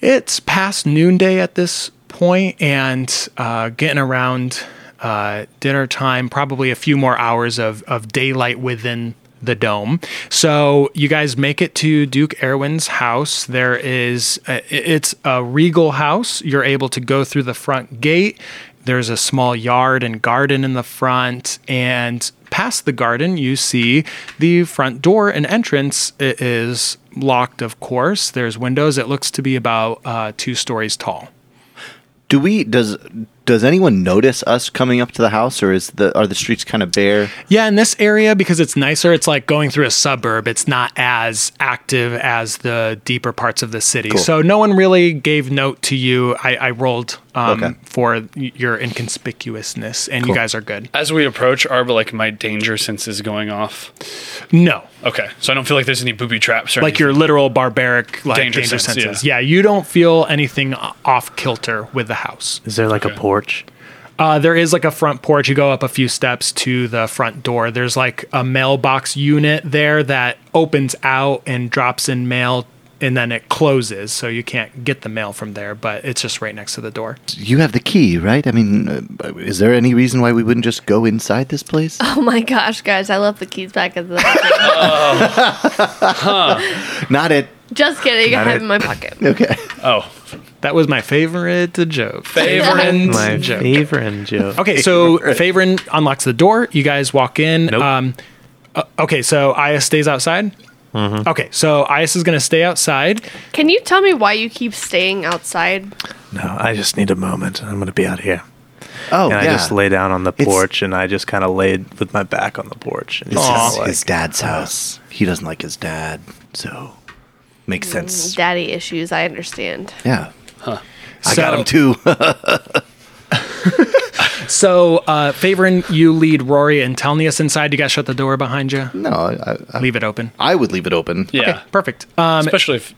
it's past noonday at this point, and uh, getting around uh, dinner time. Probably a few more hours of of daylight within the dome. So you guys make it to Duke Erwin's house. There is a, it's a regal house. You're able to go through the front gate. There's a small yard and garden in the front, and past the garden, you see the front door and entrance i- is locked. Of course, there's windows. It looks to be about uh, two stories tall. Do we does does anyone notice us coming up to the house, or is the are the streets kind of bare? Yeah, in this area because it's nicer, it's like going through a suburb. It's not as active as the deeper parts of the city. Cool. So no one really gave note to you. I, I rolled um, Okay. for your inconspicuousness, and you guys are good. As we approach, are like my danger senses going off? No. Okay, so I don't feel like there's any booby traps or Like your literal barbaric like Danger danger, sense, senses. Yeah. you don't feel anything off kilter with the house. Is there like a porch? Uh, there is like a front porch. You go up a few steps to the front door. There's like a mailbox unit there that opens out and drops in mail, and then it closes, so you can't get the mail from there. But it's just right next to the door. You have the key, right? I mean, uh, is there any reason why we wouldn't just go inside this place? Oh my gosh, guys, I left the keys back at the. Not it. Just kidding, I have it. it in my pocket. Okay. Oh, that was my favorite joke. Favorite My joke. favorite joke. Okay, so Favorin unlocks the door. You guys walk in. Um, uh, okay, so Ias stays outside. Mm-hmm. Okay, so Ias is going to stay outside. Can you tell me why you keep staying outside? No, I just need a moment. I'm going to be out here. Oh, and I just lay down on the It's- porch, and I just kind of laid with my back on the porch. And This it's is kinda like, his dad's house. He doesn't like his dad, so makes sense. Daddy issues, I understand. Yeah. Huh. I got So- him too. So, uh, Favorin, you lead Rory and Telnius inside. You guys shut the door behind you? No, I, I, leave it open. I would leave it open. Yeah, Okay, perfect. Um, especially if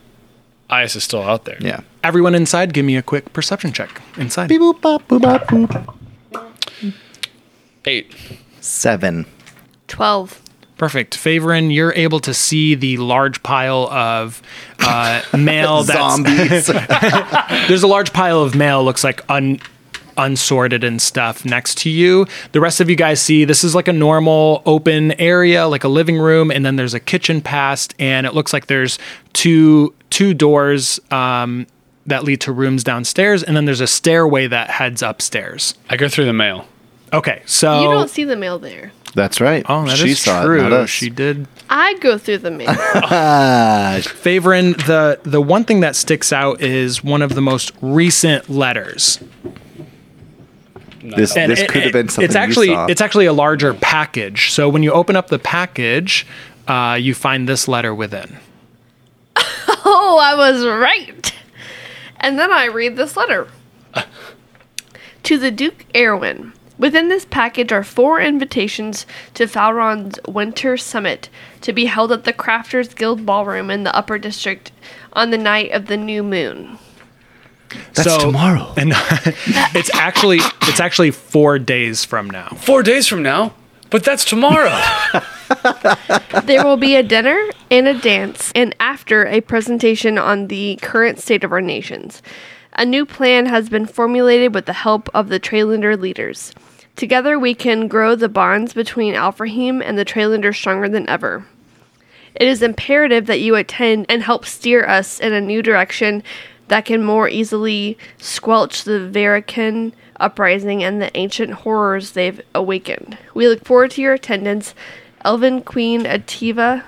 Ias is still out there. Yeah. everyone inside, give me a quick perception check. Inside. Beep, boop, bop, boop, bop, boop. Eight. seven, twelve. Perfect. Favorin, you're able to see the large pile of uh, mail that's Zombies. There's a large pile of mail, looks like un, unsorted and stuff next to you. The rest of you guys see this is like a normal open area, like a living room, and then there's a kitchen past, and it looks like there's two two doors um, that lead to rooms downstairs, and then there's a stairway that heads upstairs. I go through the mail. Okay, so You don't see the mail there. That's right. Oh, that is she saw true. it. She did. I go through the mail. Ah, Favorin, the the one thing that sticks out is one of the most recent letters. This And this it- could have been something It's actually you saw. it's actually a larger package. So when you open up the package, uh, you find this letter within. oh, I was right. And then I read this letter to the Duke Erwin. Within this package are four invitations to Falron's Winter Summit to be held at the Crafters Guild Ballroom in the Upper District on the night of the new moon. That's tomorrow. And it's actually it's actually four days from now. Four days from now, but that's tomorrow. there will be a dinner and a dance, and after a presentation on the current state of our nations. A new plan has been formulated with the help of the Trailander leaders. Together, we can grow the bonds between Alfrahim and the Trailander stronger than ever. It is imperative that you attend and help steer us in a new direction that can more easily squelch the Verican uprising and the ancient horrors they've awakened. We look forward to your attendance. Elven Queen Ativa,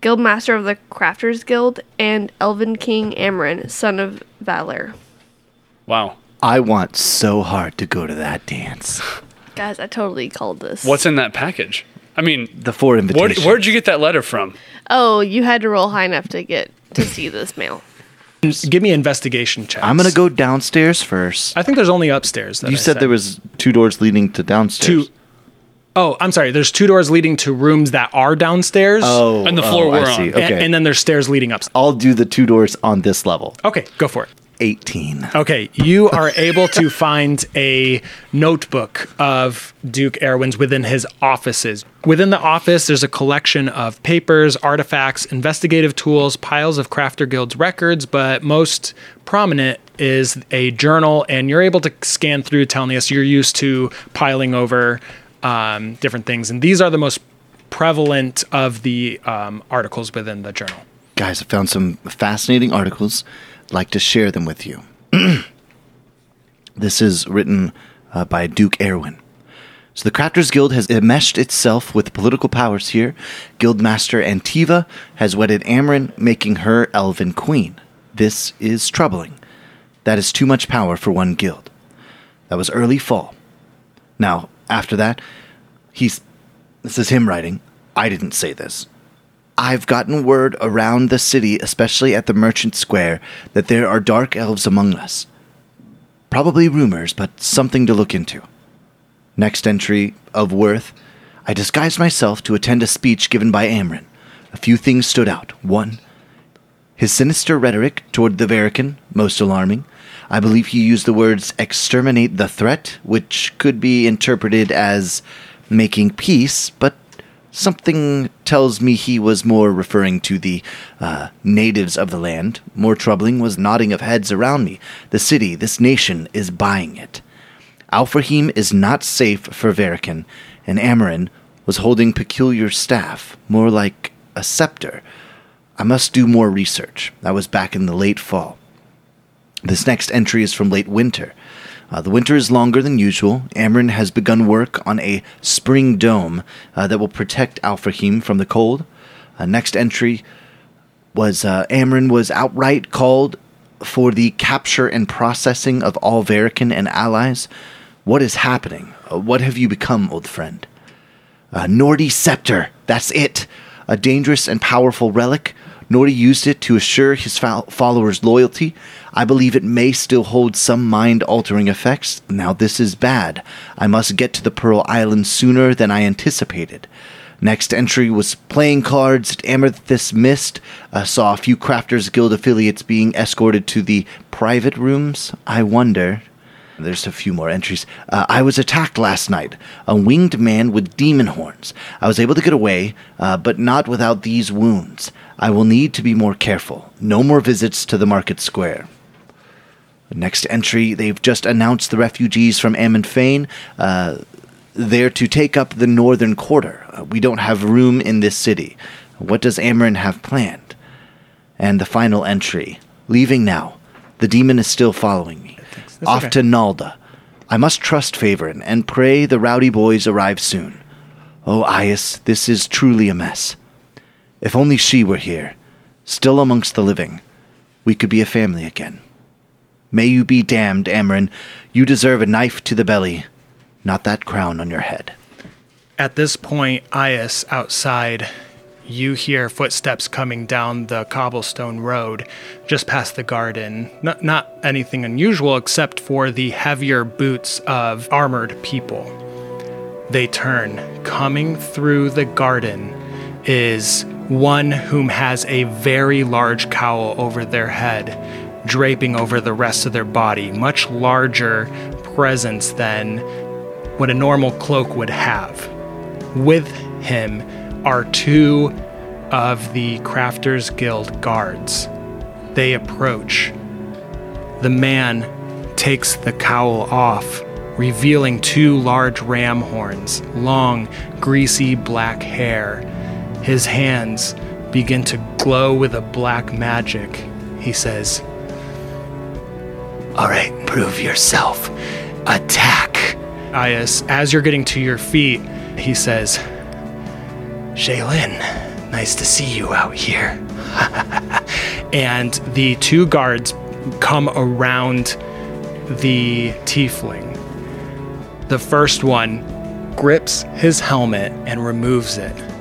Guildmaster of the Crafters Guild, and Elven King Amron, son of Valor. wow. I want so hard to go to that dance. Guys, I totally called this. What's in that package? I mean, The four where, invitations. where'd you get that letter from? Oh, you had to roll high enough to get to see this mail. Give me investigation checks. I'm gonna go downstairs first. I think there's only upstairs. That You I said there was two doors leading to downstairs. two. Oh, I'm sorry. There's two doors leading to rooms that are downstairs. Oh, And the floor oh, we're I on. see. And, Okay, and then there's stairs leading up. I'll do the two doors on this level. Okay, go for it. 18. Okay, you are able to find a notebook of Duke Erwin's within his offices. Within the office, there's a collection of papers, artifacts, investigative tools, piles of Crafter Guild's records, but most prominent is a journal, and you're able to scan through Telnius. You're used to piling over um, different things, and these are the most prevalent of the um, articles within the journal. Guys, I found some fascinating articles. Like to share them with you. this is written uh, by Duke Erwin. So the Crafters Guild has enmeshed itself with political powers here. Guildmaster Antiva has wedded Amron, making her Elven Queen. This is troubling. That is too much power for one guild. That was early fall. Now, after that, he's. This is him writing. I didn't say this. I've gotten word around the city, especially at the Merchant Square, that there are dark elves among us. Probably rumors, but something to look into. Next entry of worth I disguised myself to attend a speech given by Amron. A few things stood out. One, his sinister rhetoric toward the Verican, most alarming. I believe he used the words exterminate the threat, which could be interpreted as making peace, but something tells me he was more referring to the uh, natives of the land. More troubling was nodding of heads around me. The city, this nation, is buying it. Alfrahim is not safe for Verican, and Amron was holding peculiar staff, more like a scepter. I must do more research. That was back in the late fall. This next entry is from late winter. Uh, the winter is longer than usual. Amron has begun work on a spring dome uh, that will protect Alfrahim from the cold. Uh, next entry was uh, was outright called for the capture and processing of all Verican and allies. What is happening? Uh, what have you become, old friend? Uh, Nortrude Scepter. That's it. A dangerous and powerful relic. Nortrude used it to assure his fol- followers' loyalty. I believe it may still hold some mind altering effects. Now, this is bad. I must get to the Pearl Island sooner than I anticipated. Next entry was playing cards at Amethyst Mist. I saw a few Crafters Guild affiliates being escorted to the private rooms. I wonder. There's a few more entries. Uh, I was attacked last night. A winged man with demon horns. I was able to get away, uh, but not without these wounds. I will need to be more careful. No more visits to the market square. Next entry, they've just announced the refugees from Ammon Fane. Uh, they're to take up the northern quarter. Uh, we don't have room in this city. What does Amron have planned? And the final entry. Leaving now. The demon is still following me. Off okay. to Nalda. I must trust Favorin and pray the rowdy boys arrive soon. Oh, Aias, this is truly a mess. If only she were here, still amongst the living, we could be a family again. May you be damned, Amron. You deserve a knife to the belly, not that crown on your head. At this point, Ias outside, you hear footsteps coming down the cobblestone road just past the garden. Not anything unusual except for the heavier boots of armored people. They turn. Coming through the garden is one whom has a very large cowl over their head, draping over the rest of their body, much larger presence than what a normal cloak would have. With him are two of the Crafters Guild guards. They approach. The man takes the cowl off, revealing two large ram horns, long, greasy black hair. His hands begin to glow with a black magic. He says, All right, prove yourself. Attack. Ias, as you're getting to your feet, he says, Shaylin, nice to see you out here. and the two guards come around the tiefling. The first one grips his helmet and removes it.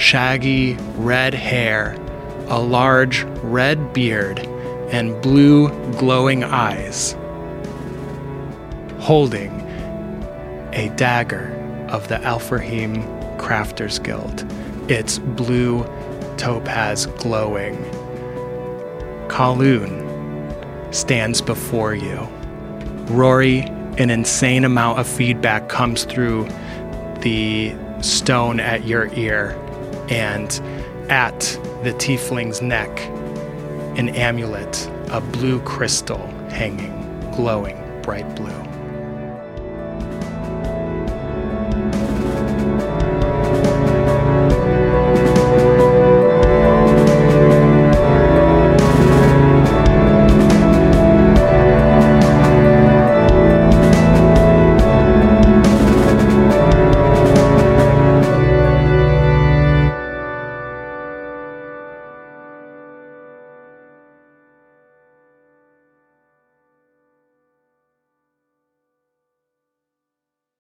Shaggy red hair, a large red beard, and blue glowing eyes. Holding a dagger of the Alfrahim Crafters Guild. Its blue topaz glowing. Kaloon stands before you. Rory, an insane amount of feedback comes through the stone at your ear, and at the tiefling's neck, an amulet, a blue crystal hanging, glowing bright blue.